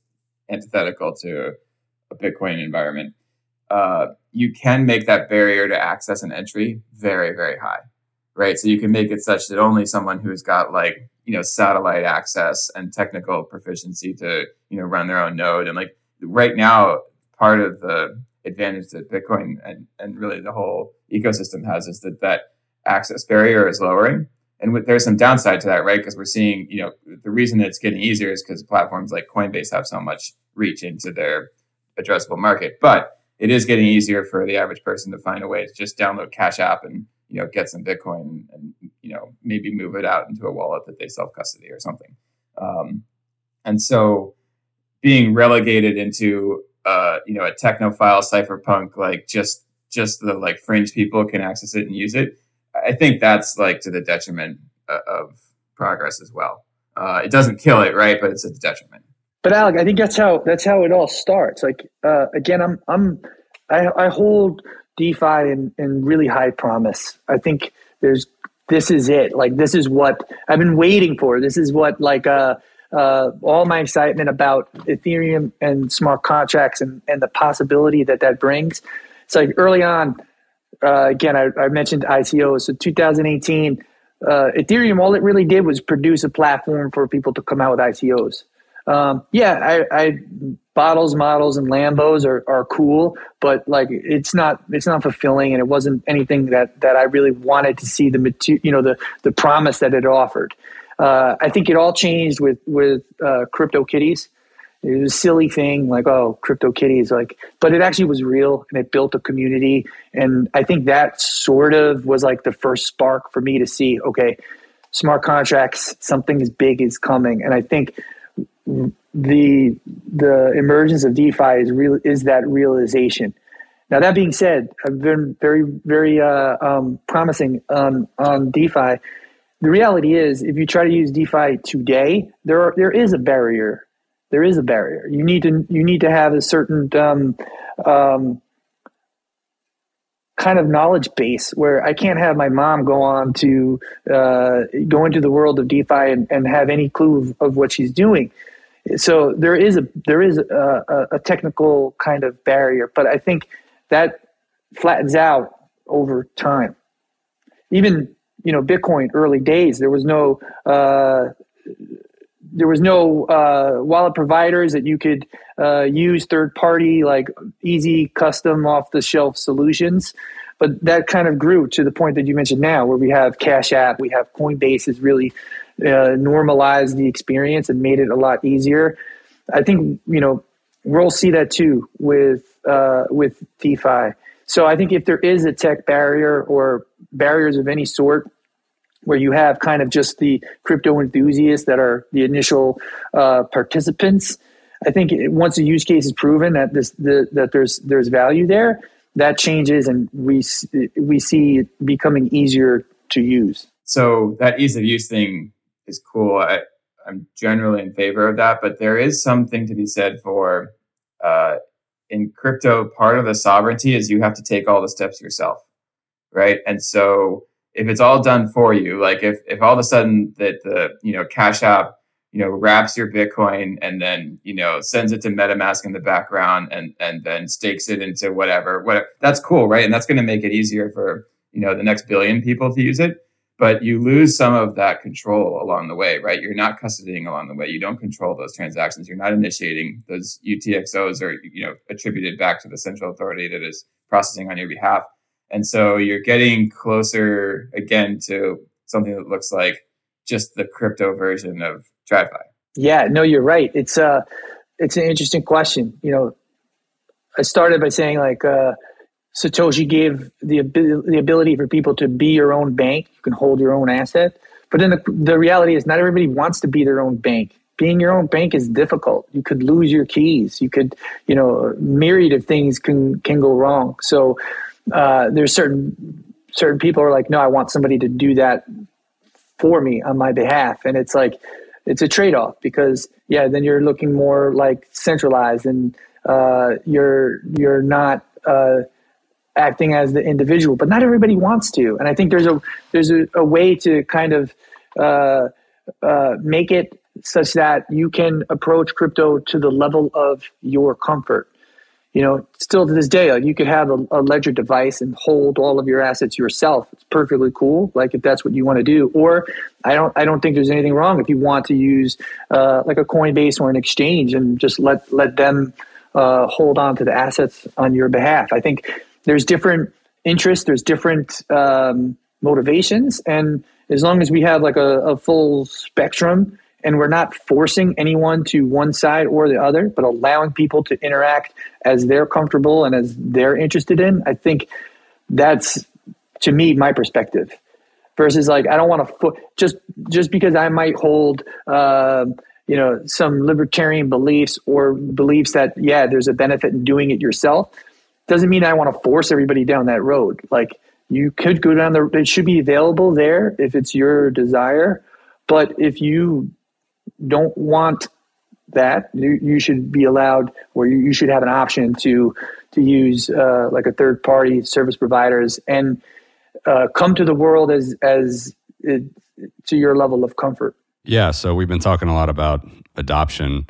antithetical to a Bitcoin environment uh, you can make that barrier to access and entry very, very high, right? So you can make it such that only someone who's got like you know satellite access and technical proficiency to you know run their own node and like right now part of the advantage that bitcoin and, and really the whole ecosystem has is that that access barrier is lowering. And there's some downside to that right? Because we're seeing you know the reason it's getting easier is because platforms like coinbase have so much reach into their addressable market. But it is getting easier for the average person to find a way to just download Cash App and you know get some Bitcoin and, and you know maybe move it out into a wallet that they self custody or something. Um, and so being relegated into uh, you know a technophile cypherpunk like just just the like fringe people can access it and use it. I think that's like to the detriment uh, of progress as well. Uh, it doesn't kill it, right? But it's a detriment but Alec, I think that's how that's how it all starts. Like uh, again, I'm I'm I, I hold DeFi in, in really high promise. I think there's this is it. Like this is what I've been waiting for. This is what like uh, uh, all my excitement about Ethereum and smart contracts and, and the possibility that that brings. It's like early on. Uh, again, I, I mentioned ICOs. So 2018, uh, Ethereum, all it really did was produce a platform for people to come out with ICOs. um, yeah, I, I bottles, models, and Lambos are, are cool, but like it's not it's not fulfilling, and it wasn't anything that that I really wanted to see the you know, the the promise that it offered. Uh, I think it all changed with with uh, Crypto Kitties. It was a silly thing, like oh, Crypto Kitties, like, but it actually was real, and it built a community, and I think that sort of was like the first spark for me to see, okay, smart contracts, something as big is coming, and I think the the emergence of DeFi is real is that realization. Now that being said, I've been very very uh, um, promising on on DeFi. The reality is, if you try to use DeFi today, there are, there is a barrier. There is a barrier. You need to you need to have a certain um, um, kind of knowledge base where I can't have my mom go on to uh, go into the world of DeFi and, and have any clue of, of what she's doing so there is a there is a, a, technical kind of barrier, but I think that flattens out over time. Even you know Bitcoin early days, there was no uh, there was no uh, wallet providers that you could uh, use third party like easy custom off the shelf solutions. But that kind of grew to the point that you mentioned now, where we have Cash App, we have Coinbase has really uh, normalized the experience and made it a lot easier. I think you know we'll see that too with uh, with DeFi. So I think if there is a tech barrier or barriers of any sort, where you have kind of just the crypto enthusiasts that are the initial uh, participants, I think once a use case is proven that this the, that there's there's value there, that changes and we we see it becoming easier to use. So that ease of use thing is cool. I, I'm generally in favor of that, but there is something to be said for uh, in crypto. Part of the sovereignty is you have to take all the steps yourself, right? And so if it's all done for you, like if if all of a sudden that the you know Cash App you know wraps your Bitcoin and then you know sends it to MetaMask in the background and and then stakes it into whatever, whatever that's cool, right? And that's going to make it easier for you know the next billion people to use it but you lose some of that control along the way, right? You're not custodying along the way. You don't control those transactions. You're not initiating those UTXOs are, you know, attributed back to the central authority that is processing on your behalf. And so you're getting closer again to something that looks like just the crypto version of TradFi. Yeah, no, you're right. It's uh it's an interesting question. You know, I started by saying like uh Satoshi gave the, the ability for people to be your own bank. You can hold your own asset. But then the, the reality is, not everybody wants to be their own bank. Being your own bank is difficult. You could lose your keys. You could, you know, myriad of things can can go wrong. So uh, there's certain certain people are like, no, I want somebody to do that for me on my behalf, and it's like it's a trade off because yeah, then you're looking more like centralized, and uh, you're you're not. Uh, acting as the individual, but not everybody wants to. And I think there's a there's a, a way to kind of uh, uh, make it such that you can approach crypto to the level of your comfort. You know, still to this day, like you could have a, a ledger device and hold all of your assets yourself. It's perfectly cool. Like if that's what you want to do, or I don't, I don't think there's anything wrong if you want to use uh, like a Coinbase or an exchange and just let let them uh, hold on to the assets on your behalf. I think there's different interests, there's different um, motivations, and as long as we have like a, a full spectrum and we're not forcing anyone to one side or the other, but allowing people to interact as they're comfortable and as they're interested in, I think that's to me my perspective. Versus like I don't want to fo- just just because I might hold uh, you know some libertarian beliefs or beliefs that yeah there's a benefit in doing it yourself doesn't mean I want to force everybody down that road. Like you could go down the it should be available there if it's your desire. But if you don't want that, you, you should be allowed or you, you should have an option to to use uh, like a third party service providers and uh, come to the world as as it, to your level of comfort. Yeah, so we've been talking a lot about adoption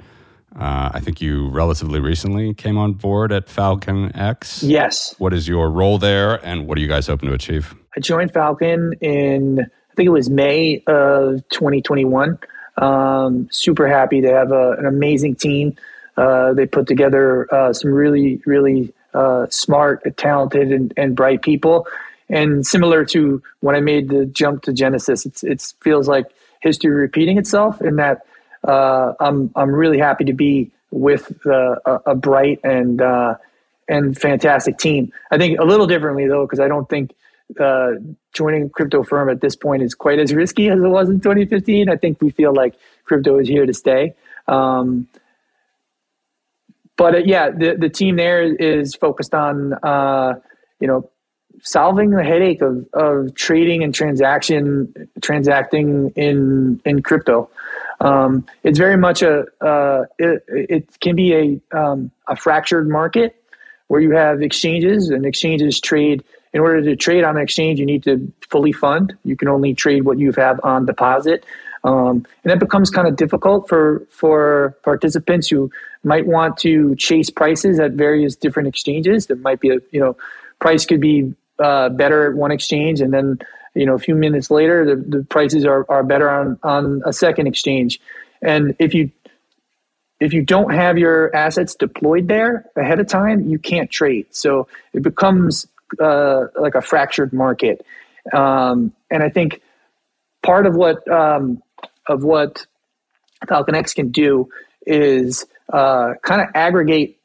uh, I think you relatively recently came on board at FalconX. Yes. What is your role there, and what are you guys hoping to achieve? I joined Falcon in I think it was May of 2021. Um, super happy. They have a, an amazing team. Uh, they put together uh, some really, really uh, smart, talented, and, and, bright people. And similar to when I made the jump to Genesis, it's it feels like history repeating itself. In that uh, I'm I'm really happy to be with uh, a, a, bright and uh, and fantastic team. I think a little differently though, because I don't think uh, joining a crypto firm at this point is quite as risky as it was in 2015. I think we feel like crypto is here to stay. Um, but uh, yeah, the the team there is focused on uh, you know solving the headache of, of trading and transaction transacting in in crypto. Um, it's very much a uh, it, it, can be a um, a fractured market where you have exchanges and exchanges trade. In order to trade on an exchange, you need to fully fund. You can only trade what you have on deposit, um, and that becomes kind of difficult for for participants who might want to chase prices at various different exchanges. There might be a you know price could be uh, better at one exchange, and then you know a few minutes later the, the prices are, are better on on a second exchange. And if you if you don't have your assets deployed there ahead of time, you can't trade. So it becomes uh, like a fractured market. Um, and I think part of what um, of what FalconX can do is uh, kind of aggregate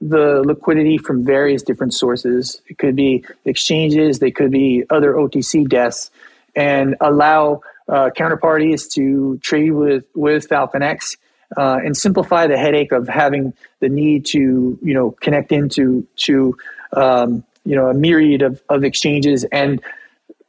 the liquidity from various different sources. It could be exchanges, they could be other OTC desks, and allow uh, counterparties to trade with with FalconX uh, and simplify the headache of having the need to you know connect into to um, you know a myriad of, of exchanges and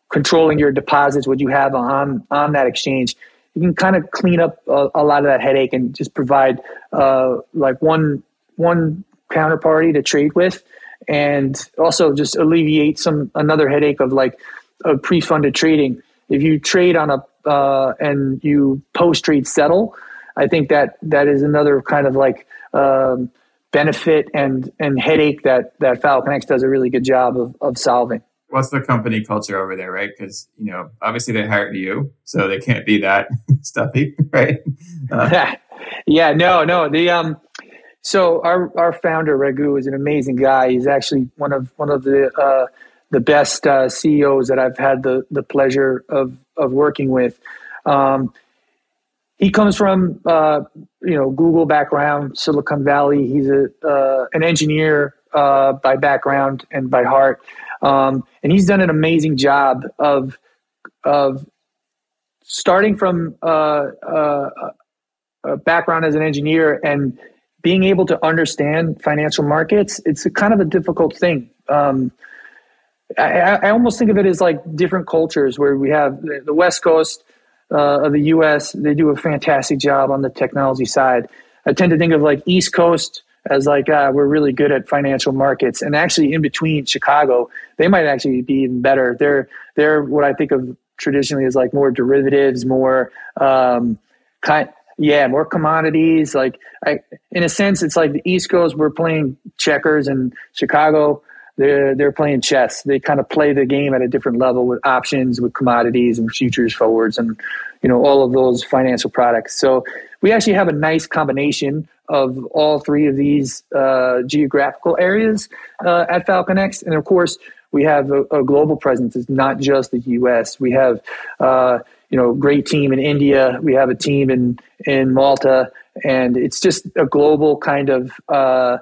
controlling your deposits, what you have on on that exchange. You can kind of clean up a, a lot of that headache and just provide uh, like one one counterparty to trade with and also just alleviate some another headache of like of pre-funded trading if you trade on a uh, and you post trade settle i think that that is another kind of like um, benefit and and headache that that falconx does a really good job of, of solving what's the company culture over there right because you know obviously they hired you so they can't be that stuffy right uh. yeah no no the um so our our founder Raghu is an amazing guy. He's actually one of one of the uh, the best uh, CEOs that I've had the the pleasure of of working with. Um, he comes from uh, you know Google background, Silicon Valley. He's a uh, an engineer uh, by background and by heart, um, and he's done an amazing job of of starting from uh, a background as an engineer and being able to understand financial markets, it's kind of a difficult thing. Um, I, I, almost think of it as like different cultures where we have the West Coast uh, of the U.S. They do a fantastic job on the technology side. I tend to think of like East Coast as like uh, we're really good at financial markets, and actually in between Chicago, they might actually be even better. They're they're what I think of traditionally as like more derivatives, more um, kind yeah, more commodities. Like, I, in a sense, it's like the East Coast. We're playing checkers, and Chicago, they're they're playing chess. They kind of play the game at a different level with options, with commodities, and futures, forwards, and you know all of those financial products. So we actually have a nice combination of all three of these uh, geographical areas uh, at FalconX, and of course we have a, a, global presence. It's not just the U.S. We have uh, you know great team in India. We have a team in in Malta, and it's just a global kind of uh,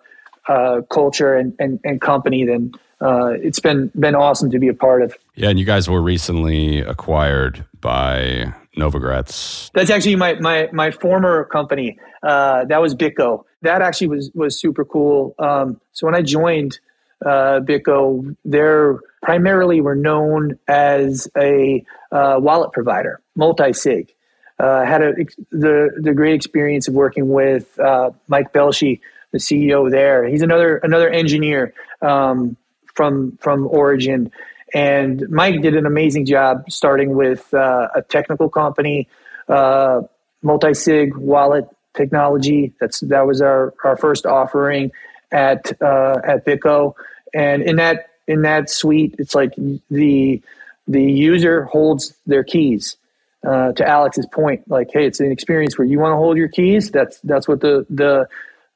uh, culture and, and, and company. Then uh, it's been been awesome to be a part of. Yeah, and you guys were recently acquired by Novogratz. That's actually my my my former company. Uh, that was BitGo. That actually was was super cool. Um, so when I joined uh, BitGo, they're primarily were known as a uh, wallet provider, multi-sig. Uh, had a, the the great experience of working with uh, Mike Belshe, the CEO there. He's another another engineer um, from from Origin, and Mike did an amazing job starting with uh, a technical company, uh, multi-sig wallet technology. That's that was our our first offering at uh, at BitGo, and in that in that suite, it's like the the user holds their keys. uh, to Alex's point, like, hey, it's an experience where you want to hold your keys. That's that's what the the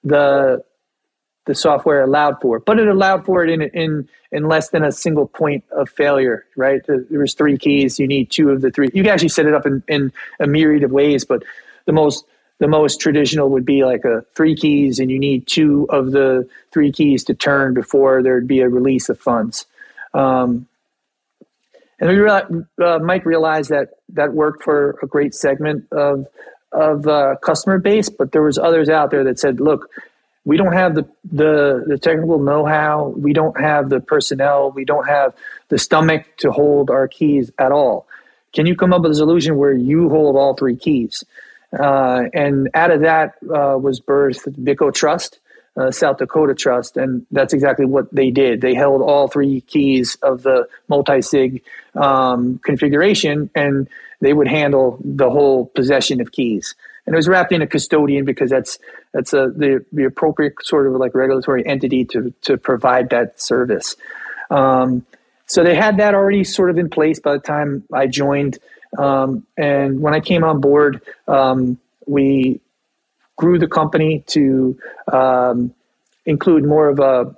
the the software allowed for, but it allowed for it in in in less than a single point of failure. Right? There was three keys. You need two of the three. You can actually set it up in in a myriad of ways, but the most the most traditional would be like a three keys, and you need two of the three keys to turn before there'd be a release of funds. Um, and we realized, uh, Mike realized that that worked for a great segment of of uh, customer base, but there was others out there that said, "Look, we don't have the the, the technical know how, we don't have the personnel, we don't have the stomach to hold our keys at all. Can you come up with a solution where you hold all three keys?" Uh, and out of that uh, was birthed BitGo Trust, uh, South Dakota Trust, and that's exactly what they did. They held all three keys of the multi-sig um, configuration, and they would handle the whole possession of keys. And it was wrapped in a custodian because that's that's a, the the appropriate sort of like regulatory entity to to provide that service. Um, so they had that already sort of in place by the time I joined. Um, and when I came on board, um, we grew the company to um, include more of a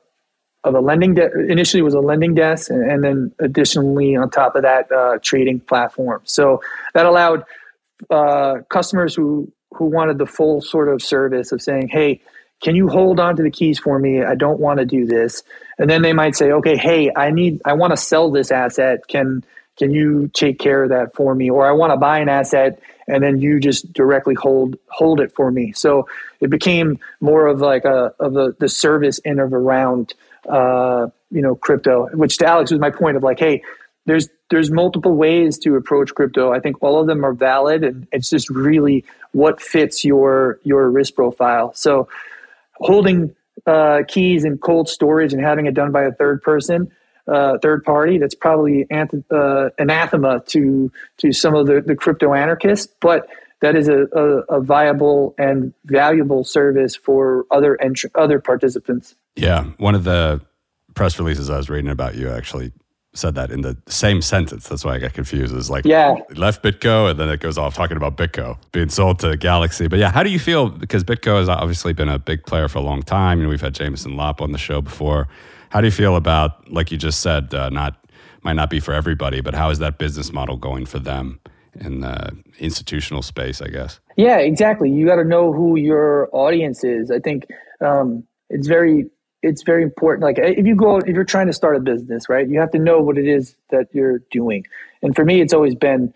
of a lending de- initially was a lending desk and, and, then additionally on top of that uh, trading platform. So that allowed uh, customers who who wanted the full sort of service of saying hey can you hold on to the keys for me? I don't want to do this. And then they might say okay hey i need i want to sell this asset. Can can you take care of that for me? Or i want to buy an asset and then you just directly hold hold it for me. So it became more of like a of the the service in of around uh, you know crypto, which to Alex was my point of like, hey, there's there's multiple ways to approach crypto. I think all of them are valid, and it's just really what fits your your risk profile. So holding uh, keys in cold storage and having it done by a third person uh, third party. That's probably anth- uh, anathema to to some of the, the crypto anarchists, but that is a, a, a viable and valuable service for other entr- other participants. Yeah, one of the press releases I was reading about you actually said that in the same sentence. That's why I got confused. It's like yeah, left BitGo and then it goes off talking about BitGo being sold to Galaxy. But yeah, how do you feel? Because BitGo has obviously been a big player for a long time. You know, we've had Jameson Lopp on the show before. How do you feel about, like you just said, uh, not might not be for everybody, but how is that business model going for them in the institutional space? I guess. Yeah, exactly. You got to know who your audience is. I think um, it's very it's very important. Like if you go if you're trying to start a business, right, you have to know what it is that you're doing. And for me, it's always been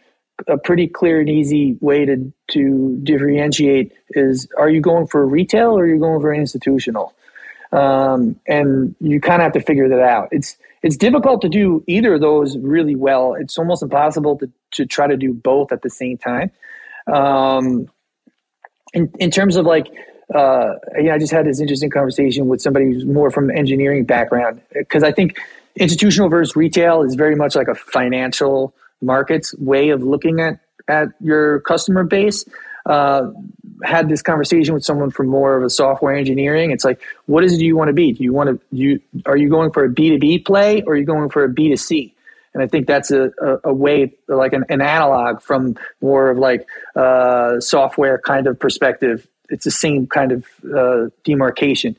a pretty clear and easy way to to differentiate is are you going for retail or are you going for institutional um, and you kind of have to figure that out. It's it's difficult to do either of those really well. It's almost impossible to to try to do both at the same time. Um, in in terms of like, uh, know, I just had this interesting conversation with somebody who's more from engineering background because I think institutional versus retail is very much like a financial markets way of looking at at your customer base. Uh, had this conversation with someone from more of a software engineering. It's like, what is it you want to be? Do you want to you are you going for a B two B play or are you going for a B two C? And I think that's a, a, a way like an, an, analog from more of like uh, software kind of perspective. It's the same kind of uh, demarcation,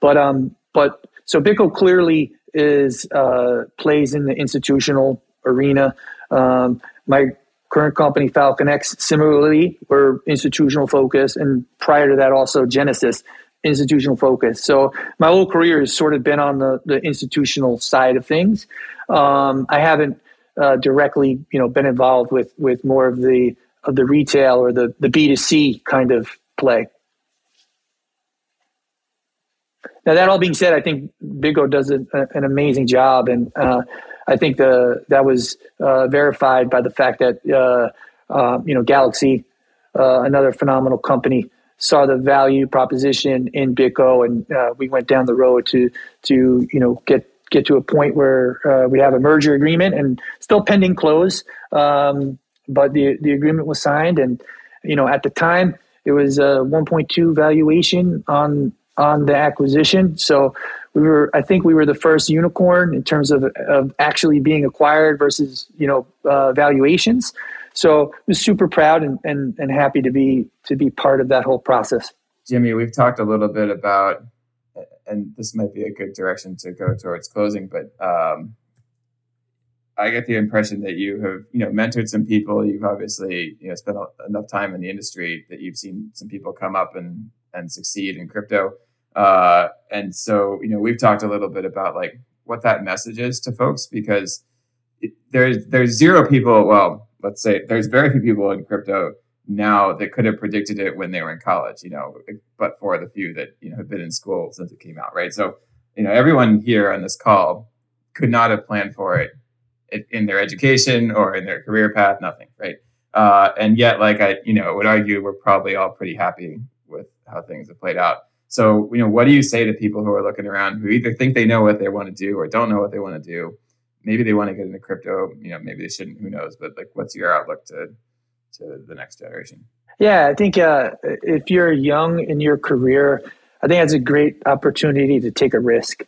but um, but so BitGo clearly is uh, plays in the institutional arena. Um, my current company FalconX similarly were institutional focus, and prior to that also Genesis institutional focus. So my whole career has sort of been on the, the institutional side of things. Um, I haven't uh, directly, you know, been involved with with more of the of the retail or the the B two C kind of play. Now that all being said, I think BitGo does a, a, an amazing job, and uh, I think the that was uh, verified by the fact that uh, uh, you know Galaxy, uh, another phenomenal company, saw the value proposition in BitGo, and uh, we went down the road to to you know get get to a point where uh, we have a merger agreement and still pending close, um, but the the agreement was signed, and you know at the time it was a 1.2 valuation on on the acquisition, so we were i think we were the first unicorn in terms of, of actually being acquired versus you know uh, valuations So I was super proud and, and, and happy to be to be part of that whole process. Jimmy, we've talked a little bit about, and this might be a good direction to go towards closing, but um, I get the impression that you have, you know, mentored some people. You've obviously, you know, spent enough time in the industry that you've seen some people come up and and succeed in crypto. Uh, and so, you know, we've talked a little bit about like what that message is to folks because it, there's there's zero people. Well, let's say there's very few people in crypto now that could have predicted it when they were in college. You know, but for the few that you know have been in school since it came out, right? So, you know, everyone here on this call could not have planned for it in their education or in their career path, nothing, right? Uh, and yet, like I, you know, would argue we're probably all pretty happy with how things have played out. So, you know, what do you say to people who are looking around who either think they know what they want to do or don't know what they want to do? Maybe they want to get into crypto, you know, maybe they shouldn't, who knows? But like, what's your outlook to to the next generation? Yeah, I think uh, if you're young in your career, I think that's a great opportunity to take a risk.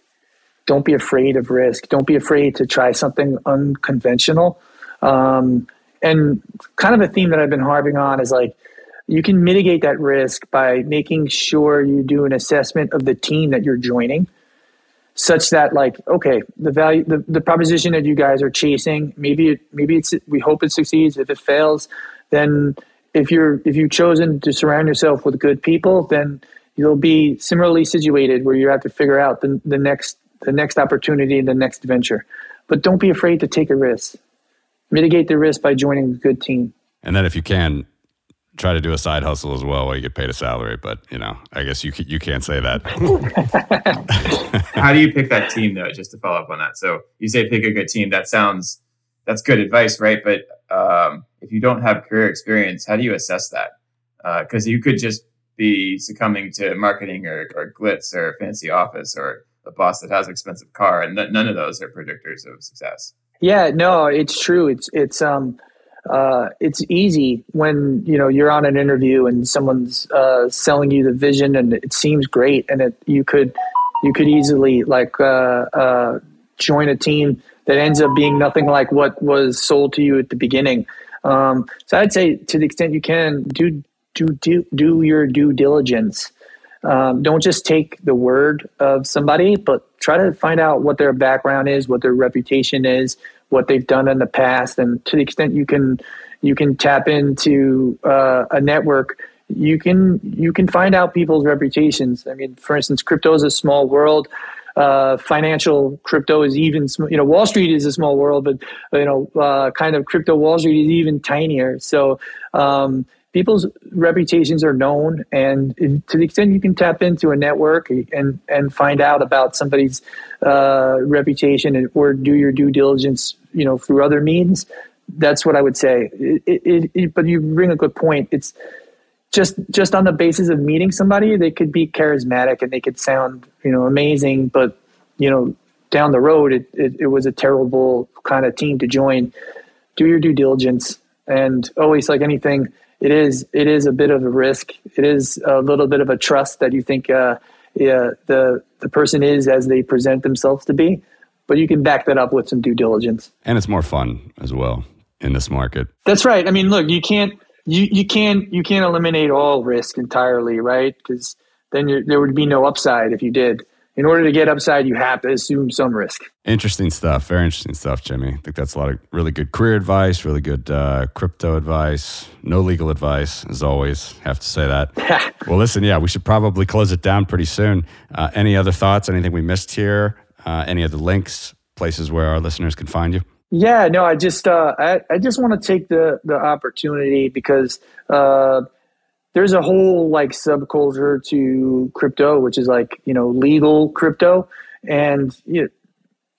Don't be afraid of risk. Don't be afraid to try something unconventional. Um, and kind of a theme that I've been harping on is like you can mitigate that risk by making sure you do an assessment of the team that you're joining such that like okay the value the, the proposition that you guys are chasing maybe it, maybe it's we hope it succeeds. If it fails then if you're if you've chosen to surround yourself with good people then you'll be similarly situated where you have to figure out the, the next the next opportunity and the next venture. But don't be afraid to take a risk. Mitigate the risk by joining a good team. And then if you can try to do a side hustle as well while you get paid a salary. But you know, I guess you you can't say that. How do you pick that team though? Just to follow up on that. So you say pick a good team. That sounds that's good advice, right? But um, if you don't have career experience, how do you assess that? Because uh, you could just be succumbing to marketing or, or glitz or fancy office or a boss that has an expensive car, and none of those are predictors of success. Yeah, no, it's true. It's it's um uh, it's easy when you know you're on an interview and someone's uh, selling you the vision and it seems great and it you could you could easily like uh, uh, join a team that ends up being nothing like what was sold to you at the beginning. Um, so I'd say to the extent you can do do do, do your due diligence. Um, don't just take the word of somebody, but try to find out what their background is, what their reputation is, what they've done in the past, and to the extent you can you can tap into uh, a network you can you can find out people's reputations. I mean for instance crypto is a small world. Uh, financial crypto is even you know wall street is a small world but you know uh, kind of crypto wall street is even tinier. So um, people's reputations are known and to the extent you can tap into a network and and find out about somebody's uh, reputation or do your due diligence you know through other means that's what i would say. It, it, it, but you bring a good point. It's just just on the basis of meeting somebody they could be charismatic and they could sound you know amazing but you know down the road it, it was a terrible kind of team to join. Do your due diligence and always like anything it is it is a bit of a risk. It is a little bit of a trust that you think uh, yeah, the the person is as they present themselves to be, but you can back that up with some due diligence. And it's more fun as well in this market. That's right. I mean, look, you can't you you can't you can't eliminate all risk entirely, right? Because then there would be no upside if you did in order to get upside, you have to assume some risk. Interesting stuff. Very interesting stuff, Jimmy. I think that's a lot of really good career advice, really good uh, crypto advice, no legal advice, as always. Have to say that. well, listen, yeah, we should probably close it down pretty soon. Uh, any other thoughts? Anything we missed here? Uh, any other links, places where our listeners can find you? Yeah, no, I just uh, I, I just want to take the the opportunity because uh, there's a whole like subculture to crypto, which is like you know legal crypto, and you know,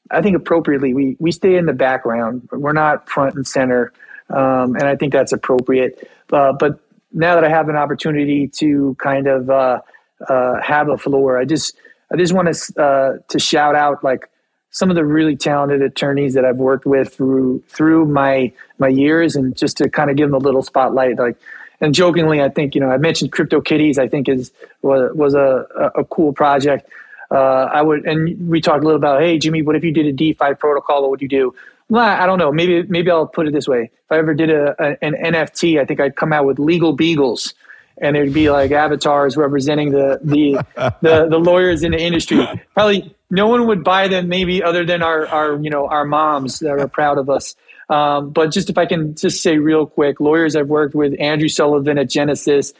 I think appropriately we we stay in the background. We're not front and center, um, and I think that's appropriate. Uh, but now that I have an opportunity to kind of uh, uh, have a floor, I just I just want to uh, to shout out like some of the really talented attorneys that I've worked with through through my my years, and just to kind of give them a little spotlight, like and jokingly, I think you know I mentioned CryptoKitties. I think is was was a a, cool project. Uh, I would, and we talked a little about, hey Jimmy, what if you did a DeFi protocol? What would you do? well, I don't know. Maybe maybe I'll put it this way: if I ever did a, a an NFT, I think I'd come out with legal beagles, and it'd be like avatars representing the the the, the lawyers in the industry. Probably no one would buy them, maybe other than our our you know our moms that are proud of us. Um, but just if I can just say real quick, lawyers I've worked with: Andrew Sullivan at Genesis,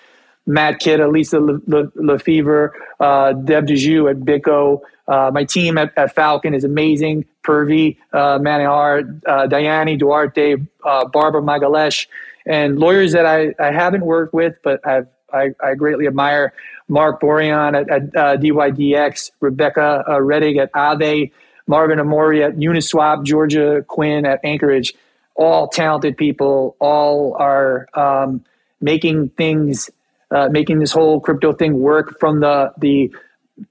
Matt Kidda, Lisa Lefevre, uh, Deb DeJu at BitGo. Uh, my team at, at, Falcon is amazing. Purvi, uh, Manihar, uh, Diane Duarte, uh, Barbara Magalesh, and lawyers that I, I haven't worked with, but I've, I, I greatly admire Marc Boiron at, at uh, DYDX, Rebecca uh, Rettig at Aave, Marvin Ammori at Uniswap, Georgia Quinn at Anchorage. All talented people, all are um, making things, uh, making this whole crypto thing work from the the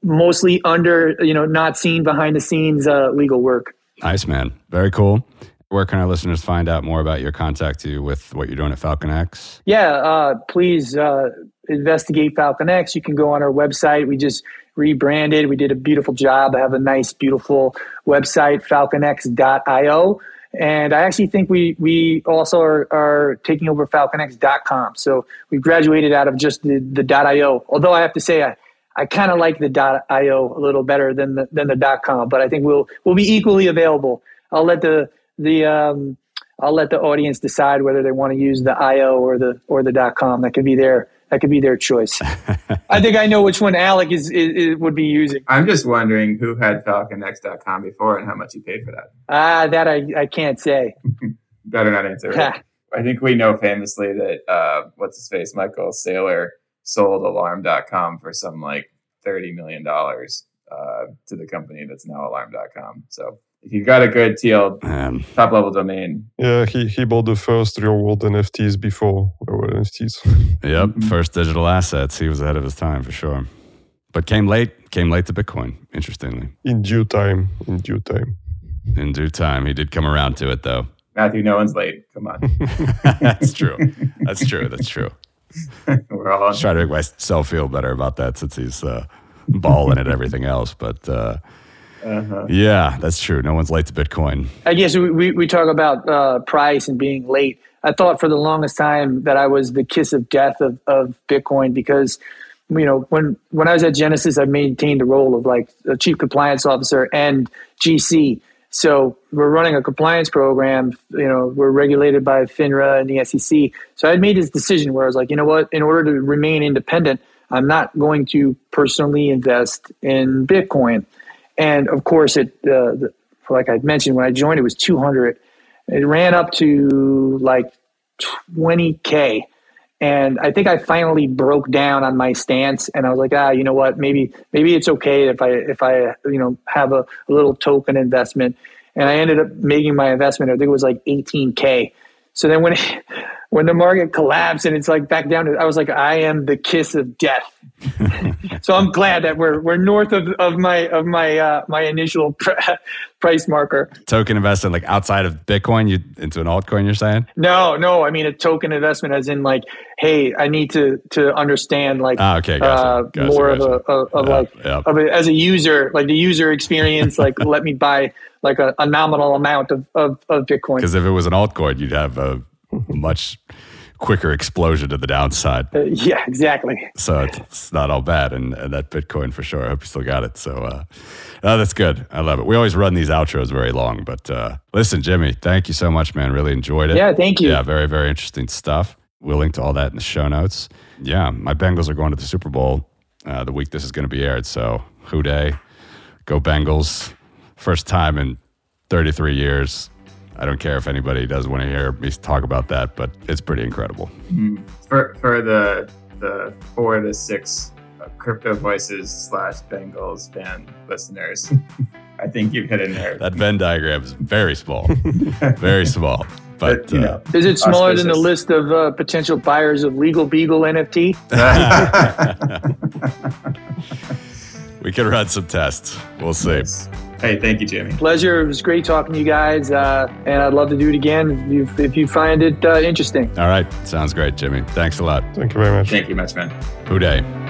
mostly under, you know, not seen behind the scenes uh, legal work. Nice, man. Very cool. Where can our listeners find out more about your contact you with what you're doing at FalconX? Yeah, uh, please uh, investigate FalconX. You can go on our website. We just rebranded. We did a beautiful job. I have a nice, beautiful website, falconx.io. And I actually think we we also are, are taking over falconx.com. So we graduated out of just the, the .io. Although I have to say, I, I kind of like the .io a little better than the than the .com, but I think we'll we'll be equally available. I'll let the the um, I'll let the audience decide whether they want to use the .io or the or the .com. That could be their that could be their choice. I think I know which one Alec is, is, is, would be using. I'm just wondering who had FalconX.com before and how much he paid for that. Ah, uh, that I, I can't say. Better not answer. I think we know famously that uh, what's his face, Michael Saylor sold alarm.com for some like $30 million uh, to the company that's now alarm.com. So if you got a good TLD man. top level domain. Yeah, he, he bought the first real world NFTs before there were NFTs. yep, mm-hmm. first digital assets. He was ahead of his time for sure. But came late, came late to Bitcoin, interestingly. In due time, in due time. In due time. He did come around to it though. Matthew, no one's late. Come on. That's true. That's true. That's true. We're all trying to make myself feel better about that since he's uh, balling at everything else. But uh, uh-huh. yeah, that's true. No one's late to Bitcoin. I guess we, we talk about uh, price and being late. I thought for the longest time that I was the kiss of death of, of Bitcoin because you know when when I was at Genesis, I maintained the role of like a chief compliance officer and GC. So we're running a compliance program. You know, we're regulated by FINRA and the SEC. So I made this decision where I was like, you know what? In order to remain independent, I'm not going to personally invest in Bitcoin. And of course, it uh, the, like I mentioned when I joined, it was 200. It ran up to like 20k, and I think I finally broke down on my stance, and I was like, ah, you know what? Maybe maybe it's okay if I if I you know have a, a little token investment, and I ended up making my investment. I think it was like 18k. So then when it, when the market collapsed and it's like back down to, I was like, I am the kiss of death. so I'm glad that we're we're north of, of my of my uh, my initial pr- price marker. Token investment, like outside of Bitcoin, you into an altcoin. You're saying? No, no. I mean a token investment, as in like, hey, I need to to understand like ah, okay, gotcha, uh, gotcha, more gotcha. of a of, of like of a, as a user, like the user experience. like, let me buy like a, a nominal amount of of, of Bitcoin. Because if it was an altcoin, you'd have a much quicker explosion to the downside. Uh, yeah, exactly. So it's, it's not all bad, and, and, that Bitcoin for sure. I hope you still got it. So uh, oh, that's good. I love it. We always run these outros very long, but uh, listen, Jimmy, thank you so much, man. Really enjoyed it. Yeah, thank you. Yeah, very very interesting stuff. We'll link to all that in the show notes. Yeah, my Bengals are going to the Super Bowl uh, the week this is going to be aired. So Who Dey, go Bengals! First time in 33 years I don't care if anybody does want to hear me talk about that, but it's pretty incredible. Mm-hmm. For for the the four to six uh, crypto voices slash Bengals fan listeners, I think you've hit in there. That Venn diagram is very small, very small. But, you know, uh, is it smaller than the list of uh, potential buyers of Legal Beagle NFT? we can run some tests. We'll see. Yes. Hey, thank you, Jamie. Pleasure. It was great talking to you guys, uh, and I'd love to do it again if you, if you find it uh, interesting. All right. Sounds great, Jimmy. Thanks a lot. Thank you very much. Thank you much, man. Who Dey.